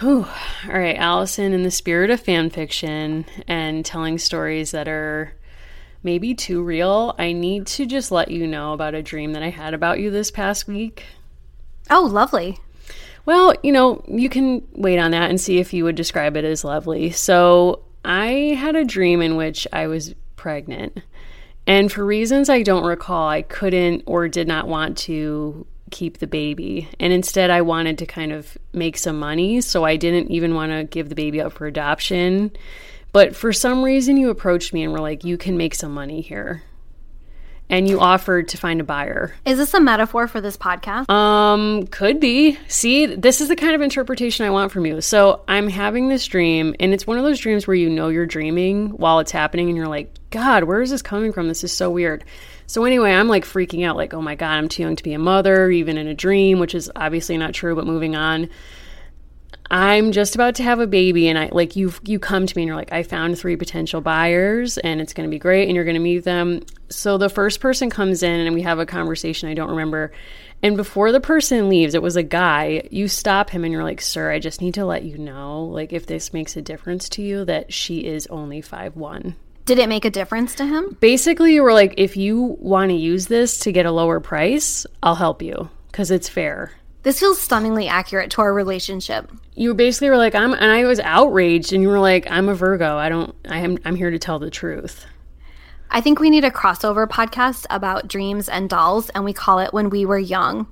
Whew. All right, Allison, in the spirit of fan fiction and telling stories that are maybe too real, I need to just let you know about a dream that I had about you this past week. Oh, lovely. Well, you know, you can wait on that and see if you would describe it as lovely. So, I had a dream in which I was pregnant. And for reasons I don't recall, I couldn't or did not want to keep the baby. And instead, I wanted to kind of make some money. So I didn't even want to give the baby up for adoption. But for some reason, you approached me and were like, you can make some money here. And you offered to find a buyer. Is this a metaphor for this podcast? Um, could be. See, this is the kind of interpretation I want from you. So I'm having this dream, and it's one of those dreams where you know you're dreaming while it's happening, and you're like, God, where is this coming from? This is so weird. So anyway, I'm like freaking out, like, oh my God, I'm too young to be a mother, even in a dream, which is obviously not true, but moving on. I'm just about to have a baby and I like you you come to me and you're like I found three potential buyers and it's going to be great and you're going to meet them. So the first person comes in and we have a conversation I don't remember. And before the person leaves, it was a guy. You stop him and you're like, "Sir, I just need to let you know like if this makes a difference to you that she is only five one." Did it make a difference to him? Basically, you were like, "If you want to use this to get a lower price, I'll help you cuz it's fair." This feels stunningly accurate to our relationship. You basically were like, I'm, and I was outraged, and you were like, I'm a Virgo. I don't, I am, I'm here to tell the truth. I think we need a crossover podcast about dreams and dolls, and we call it When We Were Young.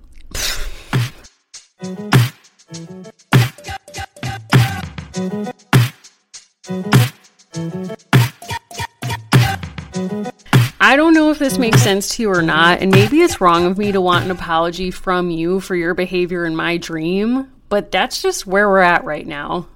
I don't know if this makes sense to you or not, and maybe it's wrong of me to want an apology from you for your behavior in my dream, but that's just where we're at right now.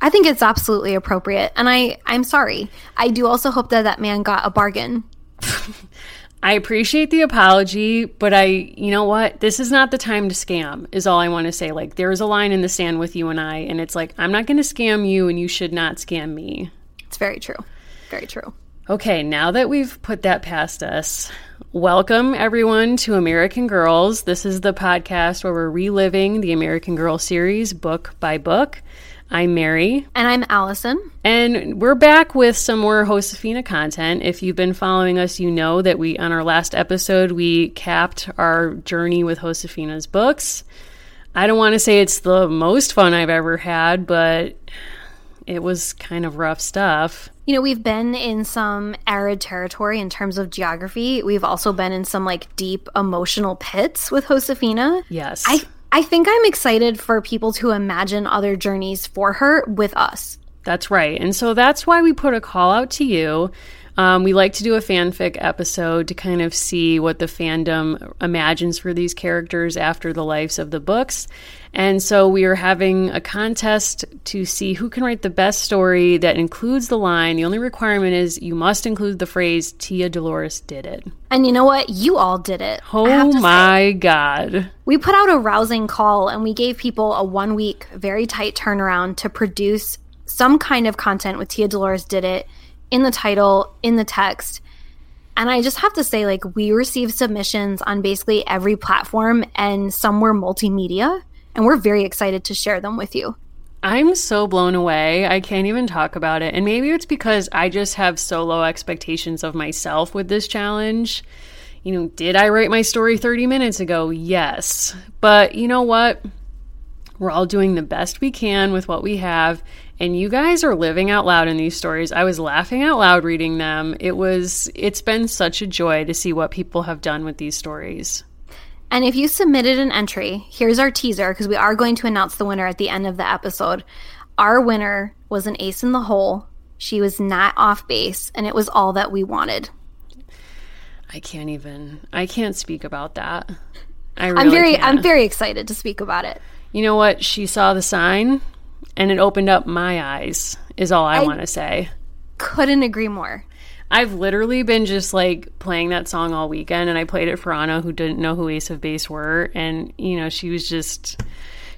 I think it's absolutely appropriate, and I I'm sorry. I do also hope that that man got a bargain. I appreciate the apology, but I, you know what? This is not the time to scam, is all I want to say. Like, there is a line in the sand with you and I, and it's like, I'm not going to scam you, and you should not scam me. It's very true. Very true. Okay, now that we've put that past us, welcome everyone to American Girls. This is the podcast where we're reliving the American Girl series book by book. I'm Mary. And I'm Allison. And we're back with some more Josefina content. If you've been following us, you know that we, on our last episode, we capped our journey with Josefina's books. I don't want to say it's the most fun I've ever had, but it was kind of rough stuff. You know, we've been in some arid territory in terms of geography. We've also been in some like deep emotional pits with Josefina. Yes. I I think I'm excited for people to imagine other journeys for her with us. That's right. And so that's why we put a call out to you. Um, we like to do a fanfic episode to kind of see what the fandom imagines for these characters after the lives of the books. And so we are having a contest to see who can write the best story that includes the line. The only requirement is you must include the phrase Tia Dolores did it. And you know what? You all did it. Oh my say. God. We put out a rousing call and we gave people a one week, very tight turnaround to produce some kind of content with Tia Dolores did it in the title, in the text. And I just have to say, like, we received submissions on basically every platform, and some were multimedia, and we're very excited to share them with you. I'm so blown away. I can't even talk about it. And maybe it's because I just have so low expectations of myself with this challenge. You know, did I write my story 30 minutes ago? Yes. But you know what? We're all doing the best we can with what we have. And you guys are living out loud in these stories. I was laughing out loud reading them. It was, it's been such a joy to see what people have done with these stories. And if you submitted an entry, here's our teaser because we are going to announce the winner at the end of the episode. Our winner was an ace in the hole. She was not off base, and it was all that we wanted. I can't even. I can't speak about that. I really I'm very. Can't. I'm very excited to speak about it you know what? She saw the sign and it opened up my eyes, is all I, I want to say. Couldn't agree more. I've literally been just like playing that song all weekend, and I played it for Anna, who didn't know who Ace of Base were. And, you know, she was just,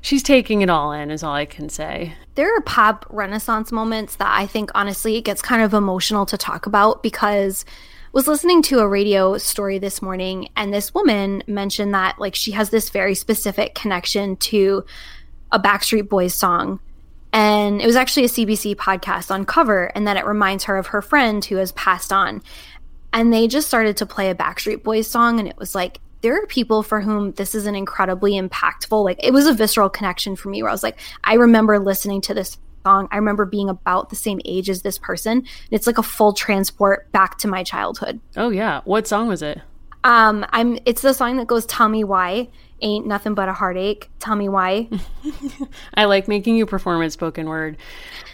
she's taking it all in, is all I can say. There are pop renaissance moments that I think, honestly, it gets kind of emotional to talk about because was listening to a radio story this morning and this woman mentioned that like she has this very specific connection to a Backstreet Boys song And it was actually a CBC podcast Uncover, and that it reminds her of her friend who has passed on. And they just started to play a Backstreet Boys song, and it was like, there are people for whom this is an incredibly impactful, like, it was a visceral connection for me where I was like, I remember listening to this song. I remember being about the same age as this person. It's like a full transport back to my childhood. Oh, yeah. What song was it? Um, I'm. It's the song that goes "Tell Me Why." Ain't nothing but a heartache. Tell me why. I like making you perform a spoken word.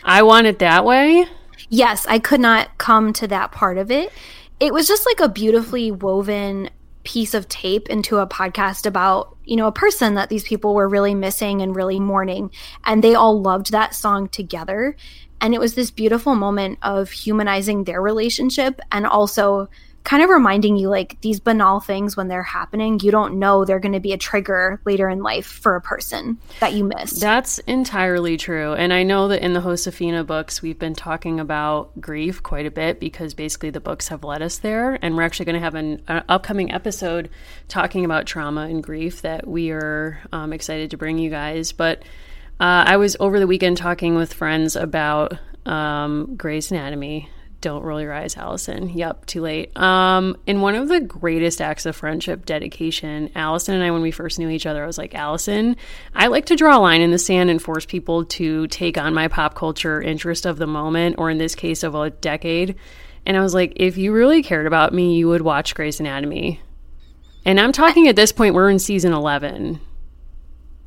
I want it that way. Yes, I could not come to that part of it. It was just like a beautifully woven piece of tape into a podcast about, you know, a person that these people were really missing and really mourning. And they all loved that song together. And it was this beautiful moment of humanizing their relationship and also kind of reminding you like these banal things when they're happening, you don't know they're going to be a trigger later in life for a person that you missed. That's entirely true. And I know that in the Josefina books, we've been talking about grief quite a bit because basically the books have led us there. And we're actually going to have an, an, upcoming episode talking about trauma and grief that we are um, excited to bring you guys. But uh, I was over the weekend talking with friends about um, Grey's Anatomy don't roll your eyes, Allison. Yep, too late. Um, in one of the greatest acts of friendship dedication, Allison and I, when we first knew each other, I was like, Allison, I like to draw a line in the sand and force people to take on my pop culture interest of the moment, or in this case, of a decade. And I was like, if you really cared about me, you would watch Grey's Anatomy. And I'm talking at this point, we're in season 11.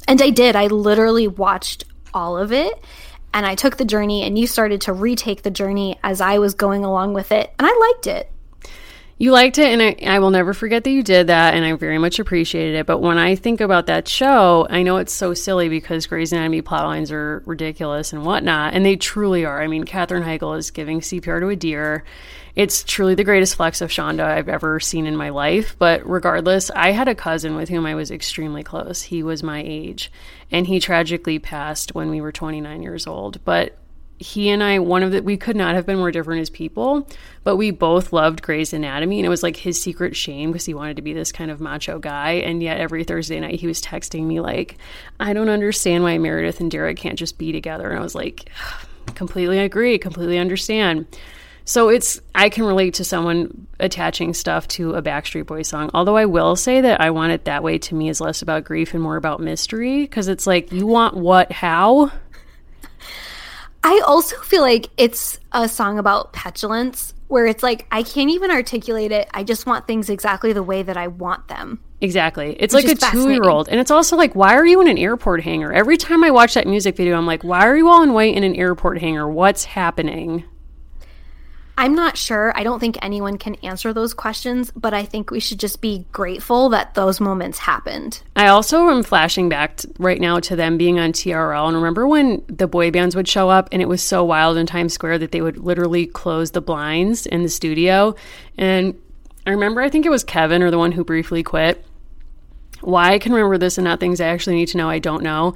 And I did. I literally watched all of it and I took the journey and you started to retake the journey as I was going along with it. And I liked it. You liked it, and I, I will never forget that you did that, and I very much appreciated it. But when I think about that show, I know it's so silly because Grey's Anatomy plotlines are ridiculous and whatnot, and they truly are. I mean, Katherine Heigl is giving CPR to a deer. It's truly the greatest flex of Shonda I've ever seen in my life. But regardless, I had a cousin with whom I was extremely close. He was my age, and he tragically passed when we were 29 years old. But he and I, one of the, we could not have been more different as people, but we both loved Grey's Anatomy. And it was like his secret shame because he wanted to be this kind of macho guy. And yet every Thursday night he was texting me, like, I don't understand why Meredith and Derek can't just be together. And I was like, completely agree, completely understand. So it's, I can relate to someone attaching stuff to a Backstreet Boys song. Although I will say that I want it that way to me is less about grief and more about mystery because it's like, you want what, how? I also feel like it's a song about petulance where it's like I can't even articulate it. I just want things exactly the way that I want them. Exactly. It's like a two year old. And it's also like, why are you in an airport hangar? Every time I watch that music video, I'm like, why are you all in white in an airport hangar? What's happening? I'm not sure. I don't think anyone can answer those questions, but I think we should just be grateful that those moments happened. I also am flashing back right now to them being on TRL. And remember when the boy bands would show up and it was so wild in Times Square that they would literally close the blinds in the studio? And I remember, I think it was Kevin or the one who briefly quit. Why I can remember this and not things I actually need to know, I don't know.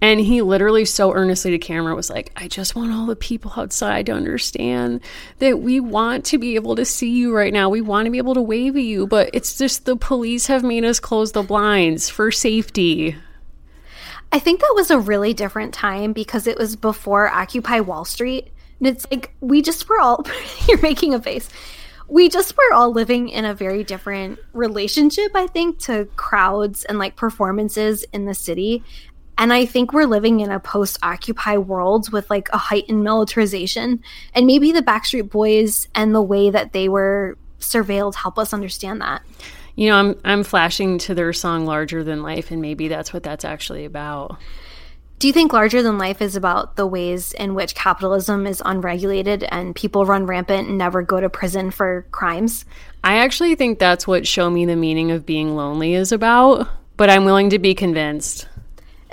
And he literally so earnestly to camera was like, I just want all the people outside to understand that we want to be able to see you right now. We want to be able to wave at you, but it's just the police have made us close the blinds for safety. I think that was a really different time because it was before Occupy Wall Street. And it's like we just were all, you're making a face. We just were all living in a very different relationship, I think, to crowds and like performances in the city. And I think we're living in a post Occupy world with like a heightened militarization. And maybe the Backstreet Boys and the way that they were surveilled help us understand that. You know, I'm I'm flashing to their song Larger Than Life and maybe that's what that's actually about. Do you think Larger Than Life is about the ways in which capitalism is unregulated and people run rampant and never go to prison for crimes? I actually think that's what Show Me the Meaning of Being Lonely is about, but I'm willing to be convinced.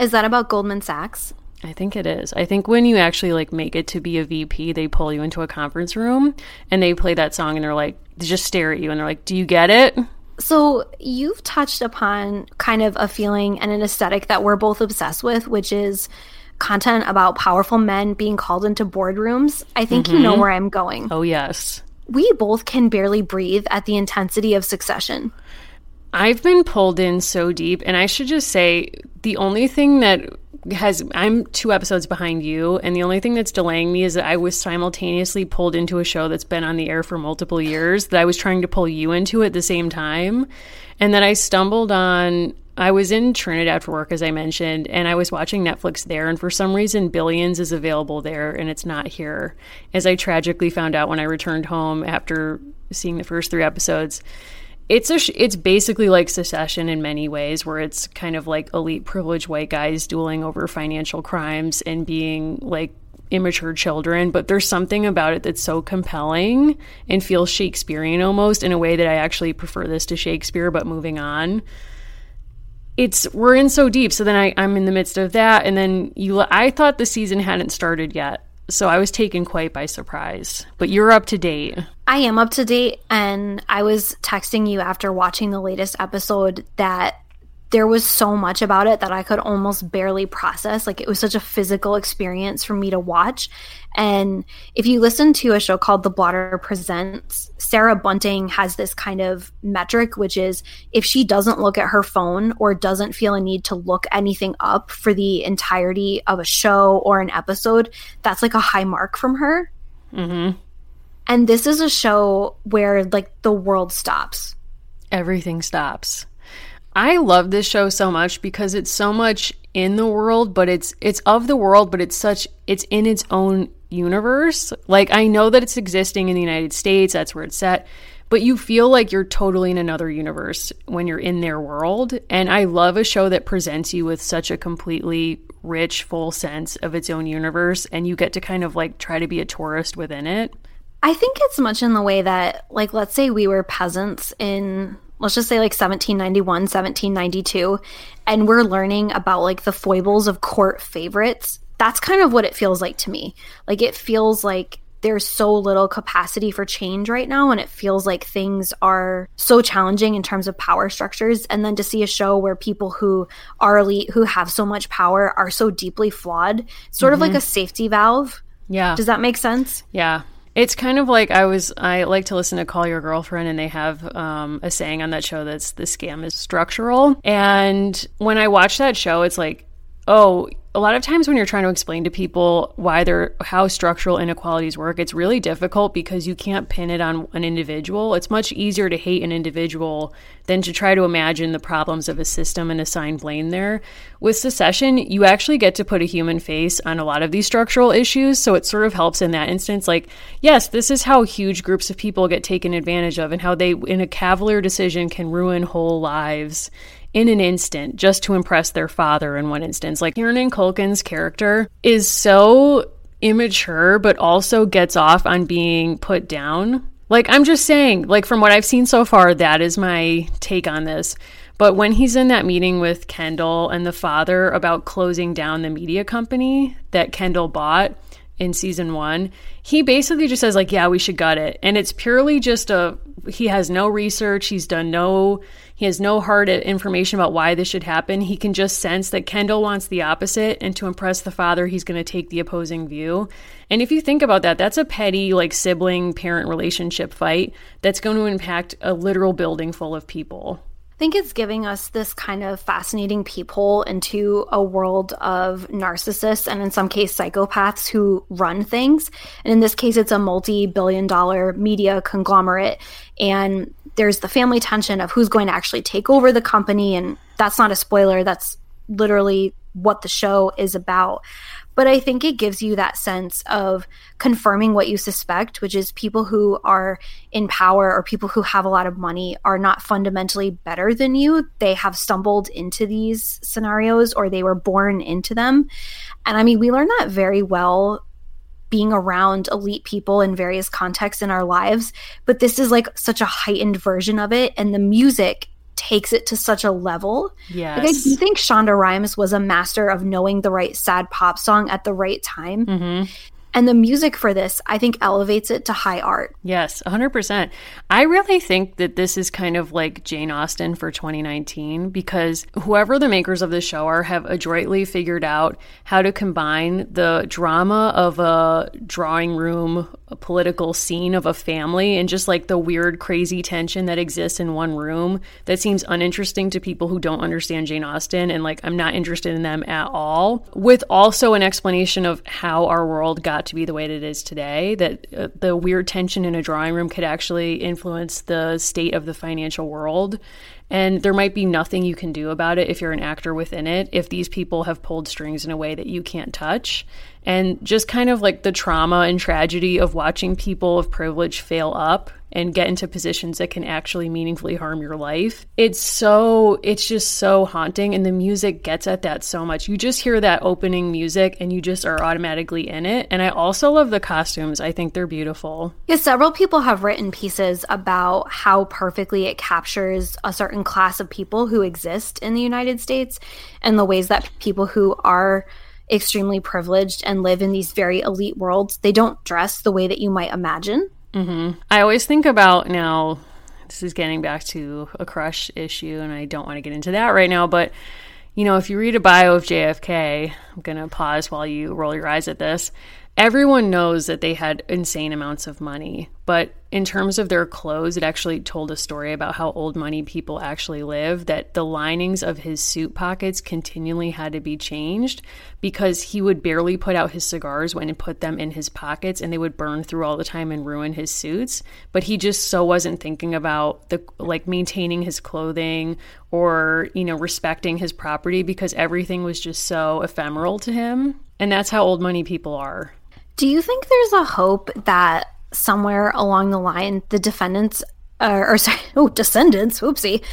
Is that about Goldman Sachs? I think it is. I think when you actually like make it to be a VP, they pull you into a conference room and they play that song and they're like they just stare at you and they're like, "Do you get it?" So, you've touched upon kind of a feeling and an aesthetic that we're both obsessed with, which is content about powerful men being called into boardrooms. I think mm-hmm. you know mm-hmm. where I'm going. Oh, yes. We both can barely breathe at the intensity of succession. I've been pulled in so deep, and I should just say the only thing that has I'm two episodes behind you, and the only thing that's delaying me is that I was simultaneously pulled into a show that's been on the air for multiple years that I was trying to pull you into at the same time, and then I stumbled on. I was in Trinidad for work, as I mentioned, and I was watching Netflix there, and for some reason, Billions is available there, and it's not here, as I tragically found out when I returned home after seeing the first three episodes it's a sh- it's basically like Succession in many ways where it's kind of like elite privileged white guys dueling over financial crimes and being like immature children but there's something about it that's so compelling and feels shakespearean almost in a way that i actually prefer this to shakespeare but moving on. It's we're in so deep so then I, i'm in the midst of that and then you i thought the season hadn't started yet so I was taken quite by surprise. But you're up to date. I am up to date, and I was texting you after watching the latest episode that there was so much about it that I could almost barely process. Like it was such a physical experience for me to watch. And if you listen to a show called The Blotter Presents, Sarah Bunting has this kind of metric, which is if she doesn't look at her phone or doesn't feel a need to look anything up for the entirety of a show or an episode, that's like a high mark from her. Mm-hmm. And this is a show where like the world stops. Everything stops. I love this show so much because it's so much in the world, but it's it's of the world, but it's such it's in its own universe. Like I know that it's existing in the United States, that's where it's set, but you feel like you're totally in another universe when you're in their world. And I love a show that presents you with such a completely rich, full sense of its own universe and you get to kind of like try to be a tourist within it. I think it's much in the way that like let's say we were peasants in let's just say like 1791, 1792, and we're learning about like the foibles of court favorites. That's kind of what it feels like to me. Like it feels like there's so little capacity for change right now and it feels like things are so challenging in terms of power structures and then to see a show where people who are elite who have so much power are so deeply flawed sort mm-hmm. of like mm-hmm. a safety valve yeah does that make sense yeah it's kind of like I was. I like to listen to Call Your Girlfriend, and they have um, a saying on that show that's the scam is structural. And when I watch that show, it's like, oh, a lot of times when you're trying to explain to people why they're how structural inequalities work, it's really difficult because you can't pin it on an individual. It's much easier to hate an individual than to try to imagine the problems of a system and assign blame there. With Succession, you actually get to put a human face on a lot of these structural issues, so it sort of helps in that instance. Like, yes, this is how huge groups of people get taken advantage of and how they in a cavalier decision can ruin whole lives in an instant just to impress their father in one instance. Like Kieran Culkin's character is so immature, but also gets off on being put down. Like, I'm just saying, like, from what I've seen so far, that is my take on this. But when he's in that meeting with Kendall and the father about closing down the media company that Kendall bought in season one, he basically just says, like, yeah, we should gut it. And it's purely just a, he has no research. He's done no, he has no hard information about why this should happen. He can just sense that Kendall wants the opposite, and to impress the father, he's going to take the opposing view. And if you think about that, that's a petty, like sibling parent relationship fight that's going to impact a literal building full of people. I think it's giving us this kind of fascinating peephole into a world of narcissists and, in some case, psychopaths who run things. And in this case, it's a multi billion dollar media conglomerate. And there's the family tension of who's going to actually take over the company and that's not a spoiler. That's literally what the show is about. But i think it gives you that sense of confirming what you suspect which is people who are in power or people who have a lot of money are not fundamentally better than you. They have stumbled into these scenarios or they were born into them. And i mean we learn that very well being around elite people in various contexts in our lives. But this is like such a heightened version of it. And the music takes it to such a level. Yes. Like I do think Shonda Rhimes was a master of knowing the right sad pop song at the right time. Mm-hmm. And the music for this, I think, elevates it to high art. Yes, 100%. I really think that this is kind of like Jane Austen for 2019 because whoever the makers of the show are have adroitly figured out how to combine the drama of a drawing room political scene of a family and just like the weird, crazy tension that exists in one room that seems uninteresting to people who don't understand Jane Austen. And like, I'm not interested in them at all. With also an explanation of how our world got to be the way that it is today, that uh, the weird tension in a drawing room could actually influence the state of the financial world and there might be nothing you can do about it if you're an actor within it, if these people have pulled strings in a way that you can't touch. And just kind of like the trauma and tragedy of watching people of privilege fail up and get into positions that can actually meaningfully harm your life. It's so, it's just so haunting. And the music gets at that so much. You just hear that opening music and you just are automatically in it. And I also love the costumes, I think they're beautiful. Yeah, several people have written pieces about how perfectly it captures a certain class of people who exist in the United States and the ways that people who are extremely privileged and live in these very elite worlds, they don't dress the way that you might imagine. Mm-hmm. I always think about now, this is getting back to a crush issue, and I don't want to get into that right now, but you know, if you read a bio of JFK, I'm going to pause while you roll your eyes at this. Everyone knows that they had insane amounts of money, but in terms of their clothes, it actually told a story about how old money people actually live. That the linings of his suit pockets continually had to be changed because he would barely put out his cigars when he put them in his pockets and they would burn through all the time and ruin his suits. But he just so wasn't thinking about the like maintaining his clothing or, you know, respecting his property because everything was just so ephemeral to him. And that's how old money people are. Do you think there's a hope that somewhere along the line, the defendants, uh, or sorry, oh, descendants, oopsie,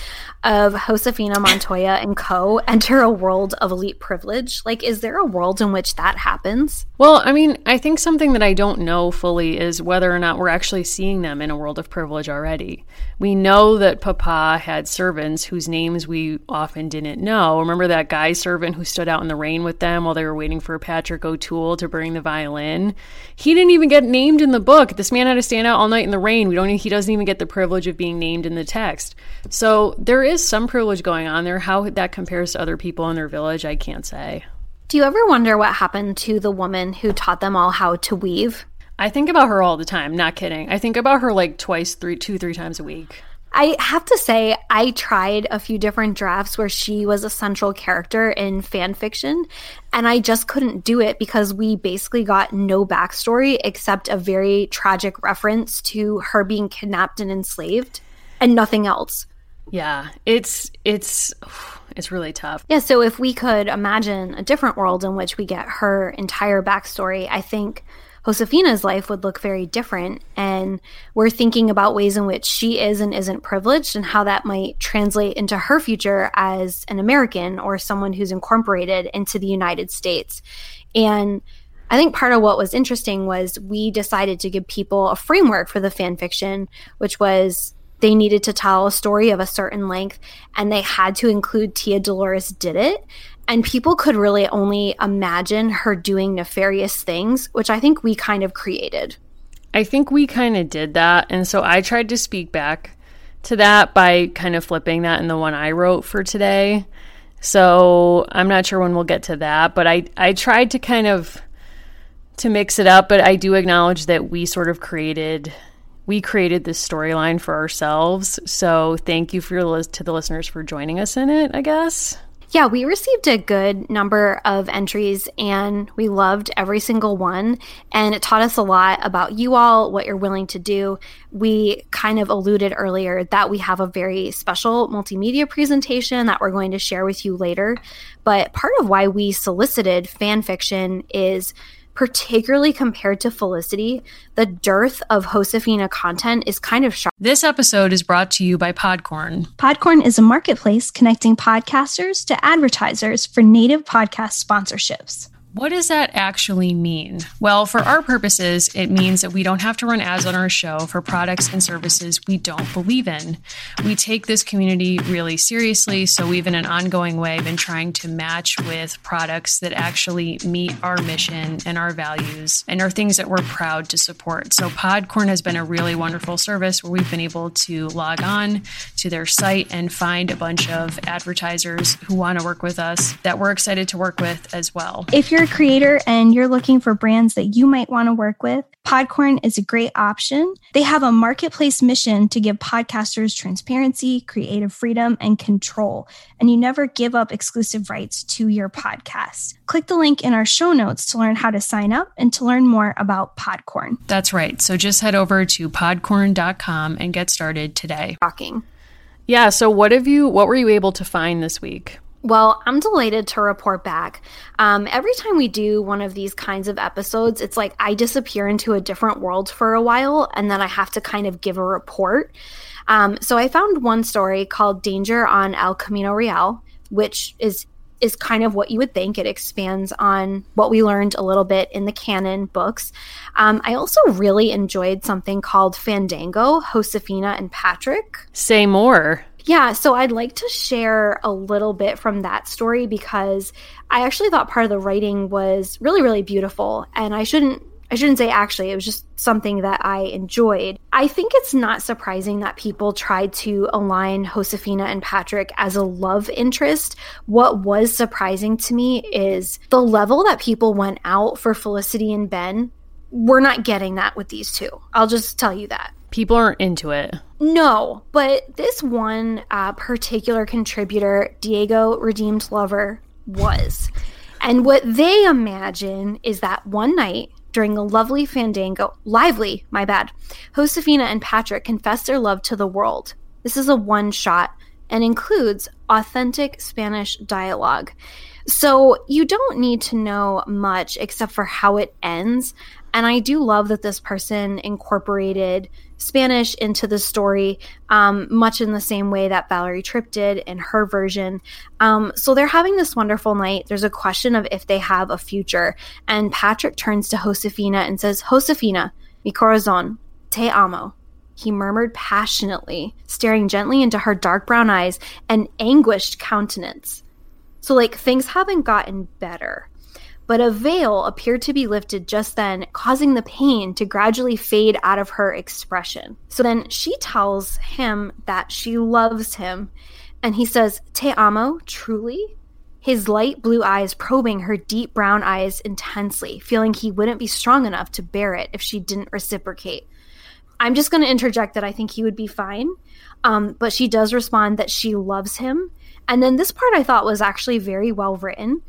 of Josefina Montoya and co. enter a world of elite privilege? Like, is there a world in which that happens? Well, I mean, I think something that I don't know fully is whether or not we're actually seeing them in a world of privilege already. We know that Papa had servants whose names we often didn't know. Remember that guy servant who stood out in the rain with them while they were waiting for Patrick O'Toole to bring the violin? He didn't even get named in the book. This man had to stand out all night in the rain. We don't he doesn't even get the privilege of being named in the text. So, there is some privilege going on there. How that compares to other people in their village, I can't say. Do you ever wonder what happened to the woman who taught them all how to weave? I think about her all the time, not kidding. I think about her like twice, three, two, three times a week. I have to say, I tried a few different drafts where she was a central character in fan fiction, and I just couldn't do it because we basically got no backstory except a very tragic reference to her being kidnapped and enslaved, and nothing else. Yeah, it's it's it's really tough. Yeah, so if we could imagine a different world in which we get her entire backstory, I think Josefina's life would look very different. And we're thinking about ways in which she is and isn't privileged and how that might translate into her future as an American or someone who's incorporated into the United States. And I think part of what was interesting was we decided to give people a framework for the fan fiction, which was they needed to tell a story of a certain length and they had to include Tia Dolores did it. And people could really only imagine her doing nefarious things, which I think we kind of created. I think we kind of did that. And so I tried to speak back to that by kind of flipping that in the one I wrote for today. So I'm not sure when we'll get to that, but I, I tried to kind of to mix it up, but I do acknowledge that we sort of created we created this storyline for ourselves. So thank you for to the listeners for joining us in it, I guess. Yeah, we received a good number of entries and we loved every single one. And it taught us a lot about you all, what you're willing to do. We kind of alluded earlier that we have a very special multimedia presentation that we're going to share with you later. But part of why we solicited fan fiction is particularly compared to Felicity, the dearth of Josefina content is kind of shocking. This episode is brought to you by Podcorn. Podcorn is a marketplace connecting podcasters to advertisers for native podcast sponsorships. What does that actually mean? Well, for our purposes, it means that we don't have to run ads on our show for products and services we don't believe in. We take this community really seriously, so we've in an ongoing way been trying to match with products that actually meet our mission and our values and are things that we're proud to support. So Podcorn has been a really wonderful service where we've been able to log on to their site and find a bunch of advertisers who want to work with us that we're excited to work with as well. If you're you're a creator and you're looking for brands that you might want to work with, Podcorn is a great option. They have a marketplace mission to give podcasters transparency, creative freedom, and control. And you never give up exclusive rights to your podcast. Click the link in our show notes to learn how to sign up and to learn more about Podcorn. That's right. So just head over to podcorn.com and get started today. Talking. Yeah, so what have you what were you able to find this week? Well, I'm delighted to report back. Um, every time we do one of these kinds of episodes, it's like I disappear into a different world for a while and then I have to kind of give a report. Um, so I found one story called Danger on El Camino Real, which is is kind of what you would think. It expands on what we learned a little bit in the canon books. Um, I also really enjoyed something called Fandango, Josefina and Patrick. Say more. Yeah, so I'd like to share a little bit from that story because I actually thought part of the writing was really, really beautiful. And I shouldn't I shouldn't say actually, it was just something that I enjoyed. I think it's not surprising that people tried to align Josefina and Patrick as a love interest. What was surprising to me is the level that people went out for Felicity and Ben. We're not getting that with these two. I'll just tell you that. People aren't into it. No, but this one uh, particular contributor, Diego Redeemed Lover, was. And what they imagine is that one night during a lovely fandango, lively, my bad, Josefina and Patrick confess their love to the world. This is a one shot and includes authentic Spanish dialogue. So you don't need to know much except for how it ends. And I do love that this person incorporated Spanish into the story, um, much in the same way that Valerie Tripp did in her version. Um, so they're having this wonderful night. There's a question of if they have a future. And Patrick turns to Josefina and says, Josefina, mi corazón, te amo. He murmured passionately, staring gently into her dark brown eyes and anguished countenance. So, like, things haven't gotten better but a veil appeared to be lifted just then, causing the pain to gradually fade out of her expression. So then she tells him that she loves him, and he says, Te amo, truly? His light blue eyes probing her deep brown eyes intensely, feeling he wouldn't be strong enough to bear it if she didn't reciprocate. I'm just going to interject that I think he would be fine. Um, but she does respond that she loves him. And then this part I thought was actually very well written.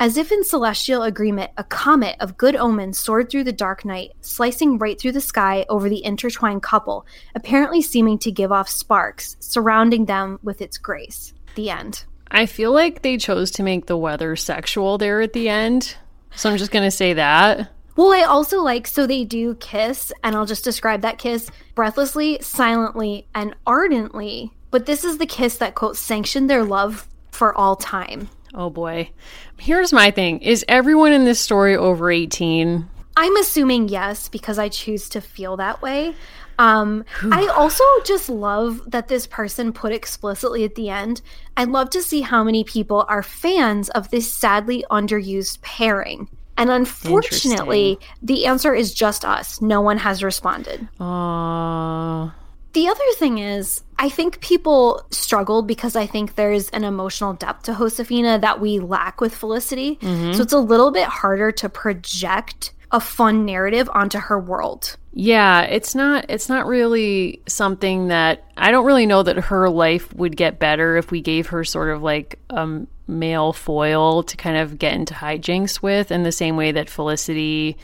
As if in celestial agreement, a comet of good omen soared through the dark night, slicing right through the sky over the intertwined couple, apparently seeming to give off sparks, surrounding them with its grace. The end. I feel like they chose to make the weather sexual there at the end. So I'm just going to say that. Well, I also like so they do kiss, and I'll just describe that kiss breathlessly, silently, and ardently. But this is the kiss that, quote, sanctioned their love for all time. Oh boy. Here's my thing Is everyone in this story over 18? I'm assuming yes, because I choose to feel that way. Um, I also just love that this person put explicitly at the end. I'd love to see how many people are fans of this sadly underused pairing. And unfortunately, the answer is just us. No one has responded. Aww. The other thing is, I think people struggle because I think there's an emotional depth to Josefina that we lack with Felicity. Mm-hmm. So it's a little bit harder to project a fun narrative onto her world. Yeah, it's not it's not really something that I don't really know that her life would get better if we gave her sort of like a male foil to kind of get into hijinks with in the same way that Felicity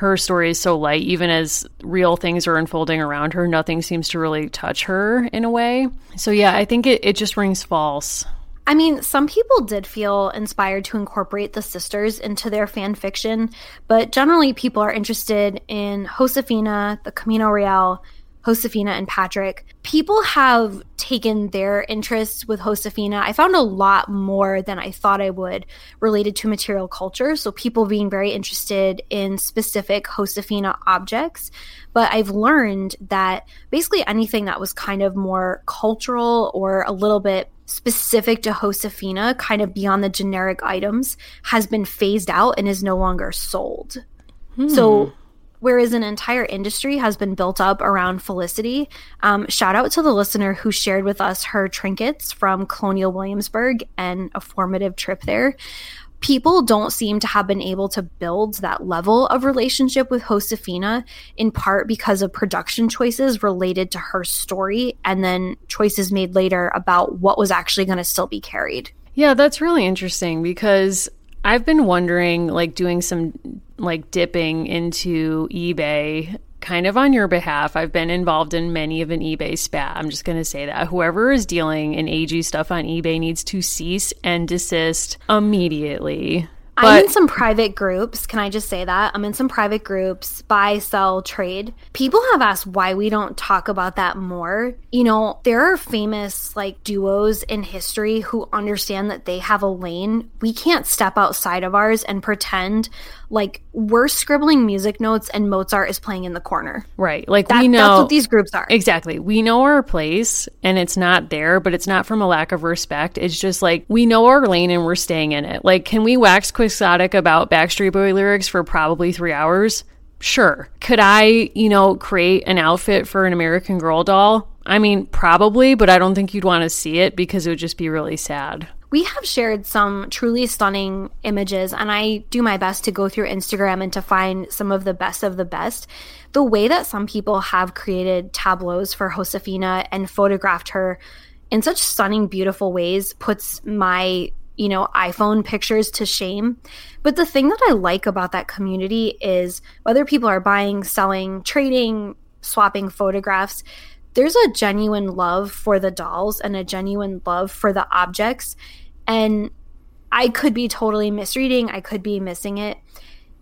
her story is so light, even as real things are unfolding around her, nothing seems to really touch her in a way. So, yeah, I think it, it just rings false. I mean, some people did feel inspired to incorporate the sisters into their fan fiction, but generally people are interested in Josefina, the Camino Real, Josefina and Patrick. People have taken their interests with Josefina. I found a lot more than I thought I would related to material culture. So, people being very interested in specific Josefina objects. But I've learned that basically anything that was kind of more cultural or a little bit specific to Josefina, kind of beyond the generic items, has been phased out and is no longer sold. Hmm. So, whereas an entire industry has been built up around Felicity. Um, shout out to the listener who shared with us her trinkets from Colonial Williamsburg and a formative trip there. people don't seem to have been able to build that level of relationship with Josefina in part because of production choices related to her story and then choices made later about what was actually going to still be carried. Yeah, that's really interesting because I've been wondering, like, doing some like dipping into eBay kind of on your behalf. I've been involved in many of an eBay spat. I'm just going to say that. Whoever is dealing in AG stuff on eBay needs to cease and desist immediately. But, I'm in some private groups. Can I just say that? I'm in some private groups, buy, sell, trade. People have asked why we don't talk about that more. You know, there are famous like duos in history who understand that they have a lane. We can't step outside of ours and pretend like we're scribbling music notes and Mozart is playing in the corner. Right. Like that, we know that's what these groups are. Exactly. We know our place and it's not there, but it's not from a lack of respect. It's just like we know our lane and we're staying in it. Like, can we wax quixotic about Backstreet Boy lyrics for probably three hours? Sure. Could I, you know, create an outfit for an American Girl doll? I mean, probably, but I don't think you'd want to see it because it would just be really sad we have shared some truly stunning images, and I do my best to go through Instagram and to find some of the best of the best. The way that some people have created tableaus for Josefina and photographed her in such stunning, beautiful ways puts my you know, iPhone pictures to shame. But the thing that I like about that community is whether people are buying, selling, trading, swapping photographs, there's a genuine love for the dolls and a genuine love for the objects. And I could be totally misreading, I could be missing it.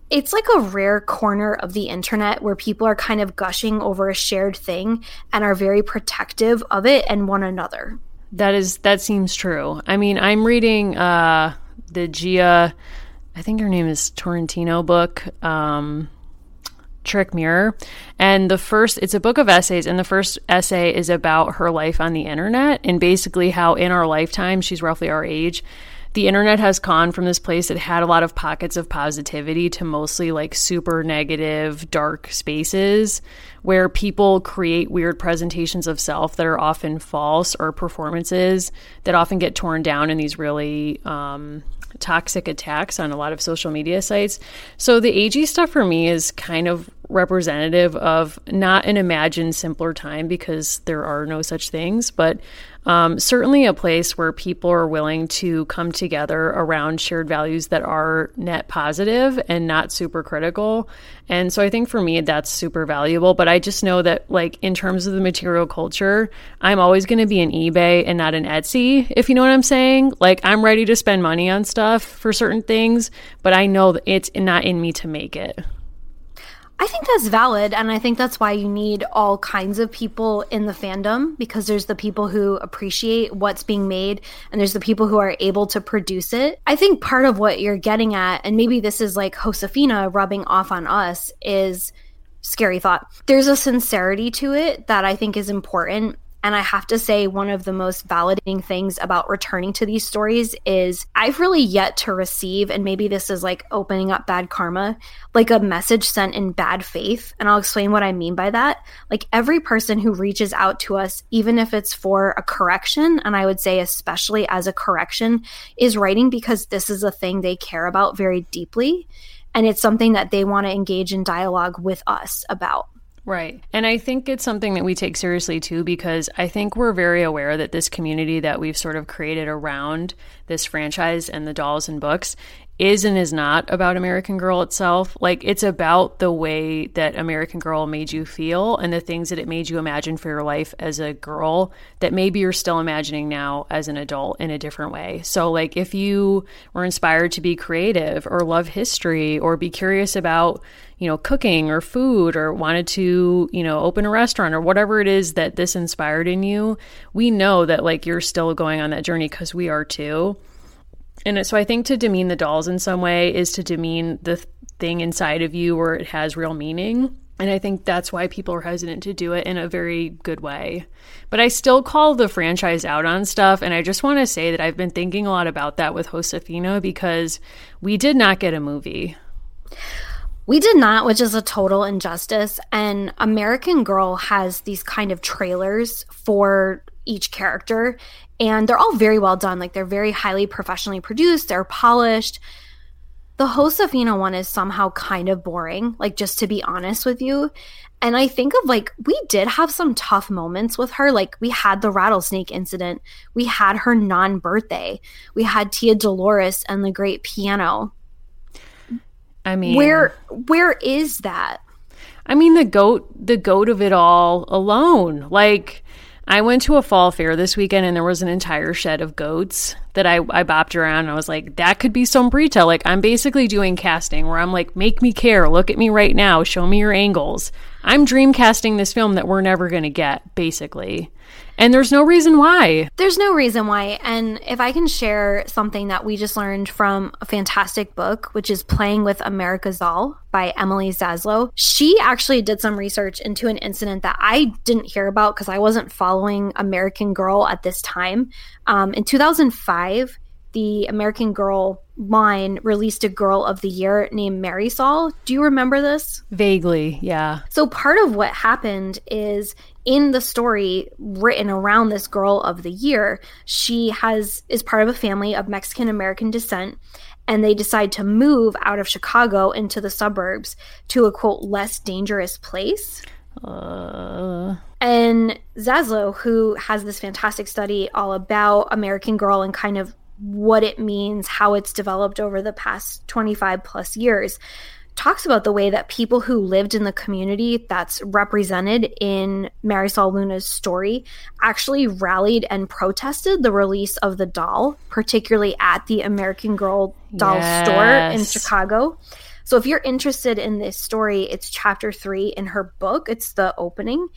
It's like a rare corner of the internet where people are kind of gushing over a shared thing and are very protective of it and one another. That is that seems true. I mean, I'm reading uh the Jia I think her name is Tolentino book. Um Trick Mirror. And the first, it's a book of essays, and the first essay is about her life on the internet and basically how in our lifetime, she's roughly our age, the internet has gone from this place that had a lot of pockets of positivity to mostly like super negative, dark spaces where people create weird presentations of self that are often false or performances that often get torn down in these really um, toxic attacks on a lot of social media sites. So the AG stuff for me is kind of representative of not an imagined simpler time because there are no such things, but um, certainly a place where people are willing to come together around shared values that are net positive and not super critical. And so I think for me, that's super valuable. But I just know that, like, in terms of the material culture, I'm always going to be an eBay and not an Etsy, if you know what I'm saying. Like, I'm ready to spend money on stuff for certain things, but I know that it's not in me to make it. I think that's valid. And I think that's why you need all kinds of people in the fandom because there's the people who appreciate what's being made and there's the people who are able to produce it. I think part of what you're getting at, and maybe this is like Josefina rubbing off on us, is scary thought. There's a sincerity to it that I think is important and I have to say, one of the most validating things about returning to these stories is I've really yet to receive, and maybe this is like opening up bad karma, like a message sent in bad faith. And I'll explain what I mean by that. Like every person who reaches out to us, even if it's for a correction, and I would say especially as a correction, is writing because this is a thing they care about very deeply. And it's something that they want to engage in dialogue with us about. Right. And I think it's something that we take seriously too, because I think we're very aware that this community that we've sort of created around this franchise and the dolls and books is and is not about American Girl itself. Like, it's about the way that American Girl made you feel and the things that it made you imagine for your life as a girl that maybe you're still imagining now as an adult in a different way. So, like, if you were inspired to be creative or love history or be curious about, you know, cooking or food or wanted to, you know, open a restaurant or whatever it is that this inspired in you, we know that, like, you're still going on that journey because we are too. And so I think to demean the dolls in some way is to demean the thing inside of you where it has real meaning. And I think that's why people are hesitant to do it in a very good way. But I still call the franchise out on stuff. And I just want to say that I've been thinking a lot about that with Josefina because we did not get a movie. We did not, which is a total injustice. And American Girl has these kind of trailers for each character and they're all very well done like they're very highly professionally produced they're polished The Josefina one is somehow kind of boring, like just to be honest with you. And I think of like, we did have some tough moments with her. Like, we had the rattlesnake incident, we had her non birthday, we had Tia Dolores and the great piano. I mean, Where where is that? I mean, the goat, the goat of it all alone. Like, I went to a fall fair this weekend and there was an entire shed of goats that I, I bopped around and I was like, that could be Sombrita. Like, I'm basically doing casting where I'm like, make me care. Look at me right now. Show me your angles. I'm dream casting this film that we're never to get, basically. And there's no reason why. There's no reason why. And if I can share something that we just learned from a fantastic book, which is Playing with America's Doll by Emilie Zaslow, she actually did some research into an incident that I didn't hear about because I wasn't following American Girl at this time. Um, in 2005, the American Girl line released a Girl of the Year named Marisol. Do you remember this? Vaguely, yeah. So part of what happened is in the story written around this Girl of the Year, she has is part of a family of Mexican American descent and they decide to move out of Chicago into the suburbs to a quote less dangerous place. Uh, And Zaslow, who has this fantastic study all about American Girl and kind of what it means, how it's developed over the past 25 plus years, talks about the way that people who lived in the community that's represented in Marisol Luna's story actually rallied and protested the release of the doll, particularly at the American Girl doll store in Chicago. So if you're interested in this story, it's chapter three in her book. It's the opening.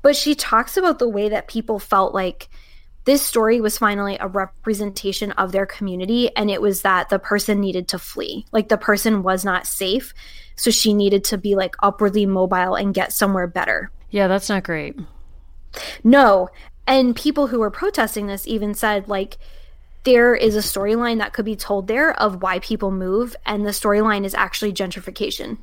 But she talks about the way that people felt like this story was finally a representation of their community and it was that the person needed to flee. Like the person was not safe. So she needed to be like upwardly mobile and get somewhere better. yeah, that's not great. No. And people who were protesting this even said, like, there is a storyline that could be told there of why people move, and the storyline is actually gentrification.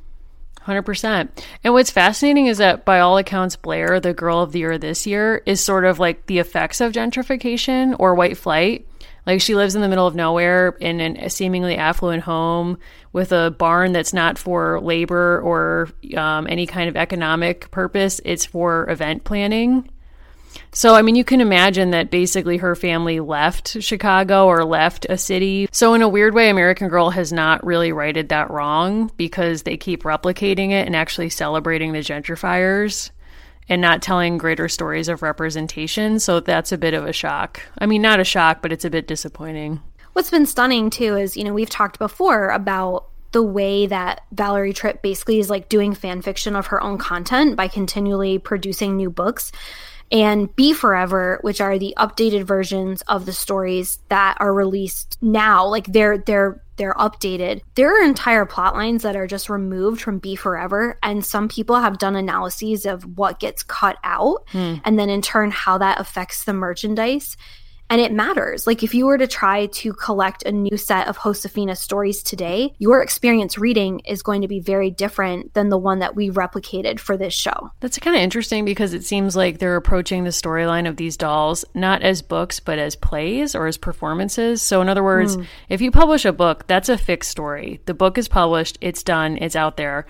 100%. And what's fascinating is that, by all accounts, Blair, the girl of the year this year, is sort of like the effects of gentrification or white flight. Like, she lives in the middle of nowhere in a seemingly affluent home with a barn that's not for labor or um, any kind of economic purpose, it's for event planning. So, I mean, you can imagine that basically her family left Chicago or left a city. So, in a weird way, American Girl has not really righted that wrong because they keep replicating it and actually celebrating the gentrifiers and not telling greater stories of representation. So, that's a bit of a shock. I mean, not a shock, but it's a bit disappointing. What's been stunning too is, you know, we've talked before about the way that Valerie Tripp basically is like doing fan fiction of her own content by continually producing new books. And Be Forever, which are the updated versions of the stories that are released now, like they're they're they're updated. There are entire plot lines that are just removed from Be Forever, and some people have done analyses of what gets cut out, hmm. and then in turn how that affects the merchandise and it matters. Like if you were to try to collect a new set of Josefina stories today, your experience reading is going to be very different than the one that we replicated for this show. That's kind of interesting because it seems like they're approaching the storyline of these dolls not as books, but as plays or as performances. So, in other words, hmm. if you publish a book, that's a fixed story. The book is published, it's done, it's out there.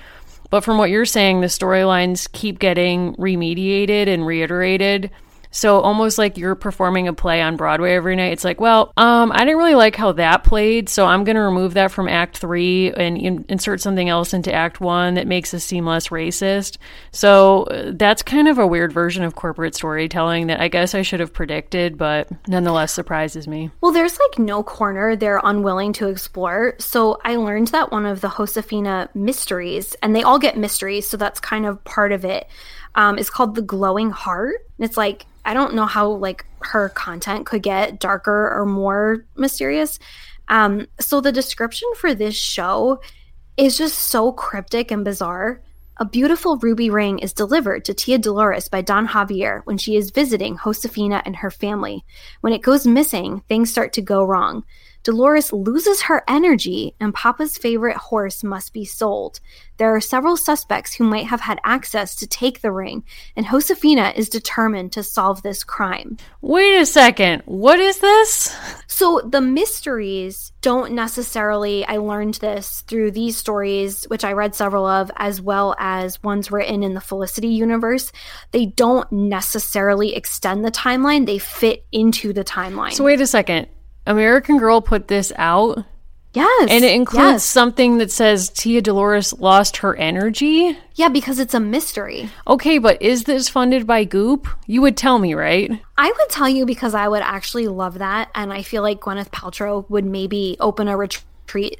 But from what you're saying, the storylines keep getting remediated and reiterated. So almost like you're performing a play on Broadway every night. It's like, well, um, I didn't really like how that played, so I'm going to remove that from Act Three and in- insert something else into Act One that makes us seem less racist. So uh, that's kind of a weird version of corporate storytelling that I guess I should have predicted, but nonetheless surprises me. Well, there's like no corner they're unwilling to explore. So I learned that one of the Josefina mysteries, and they all get mysteries, so that's kind of part of it, um, is called The Glowing Heart. And it's like, I don't know how like her content could get darker or more mysterious. Um, so the description for this show is just so cryptic and bizarre. A beautiful ruby ring is delivered to Tia Dolores by Don Javier when she is visiting Josefina and her family. When it goes missing, things start to go wrong. Dolores loses her energy, and Papa's favorite horse must be sold. There are several suspects who might have had access to take the ring, and Josefina is determined to solve this crime. Wait a second. What is this? So the mysteries don't necessarily, I learned this through these stories, which I read several of, as well as ones written in the Felicity universe. They don't necessarily extend the timeline, they fit into the timeline. So, wait a second. American Girl put this out yes. and it includes yes. something that says Tia Dolores lost her energy. Yeah, because it's a mystery. Okay, but is this funded by Goop? You would tell me, right? I would tell you because I would actually love that. And I feel like Gwyneth Paltrow would maybe open a retreat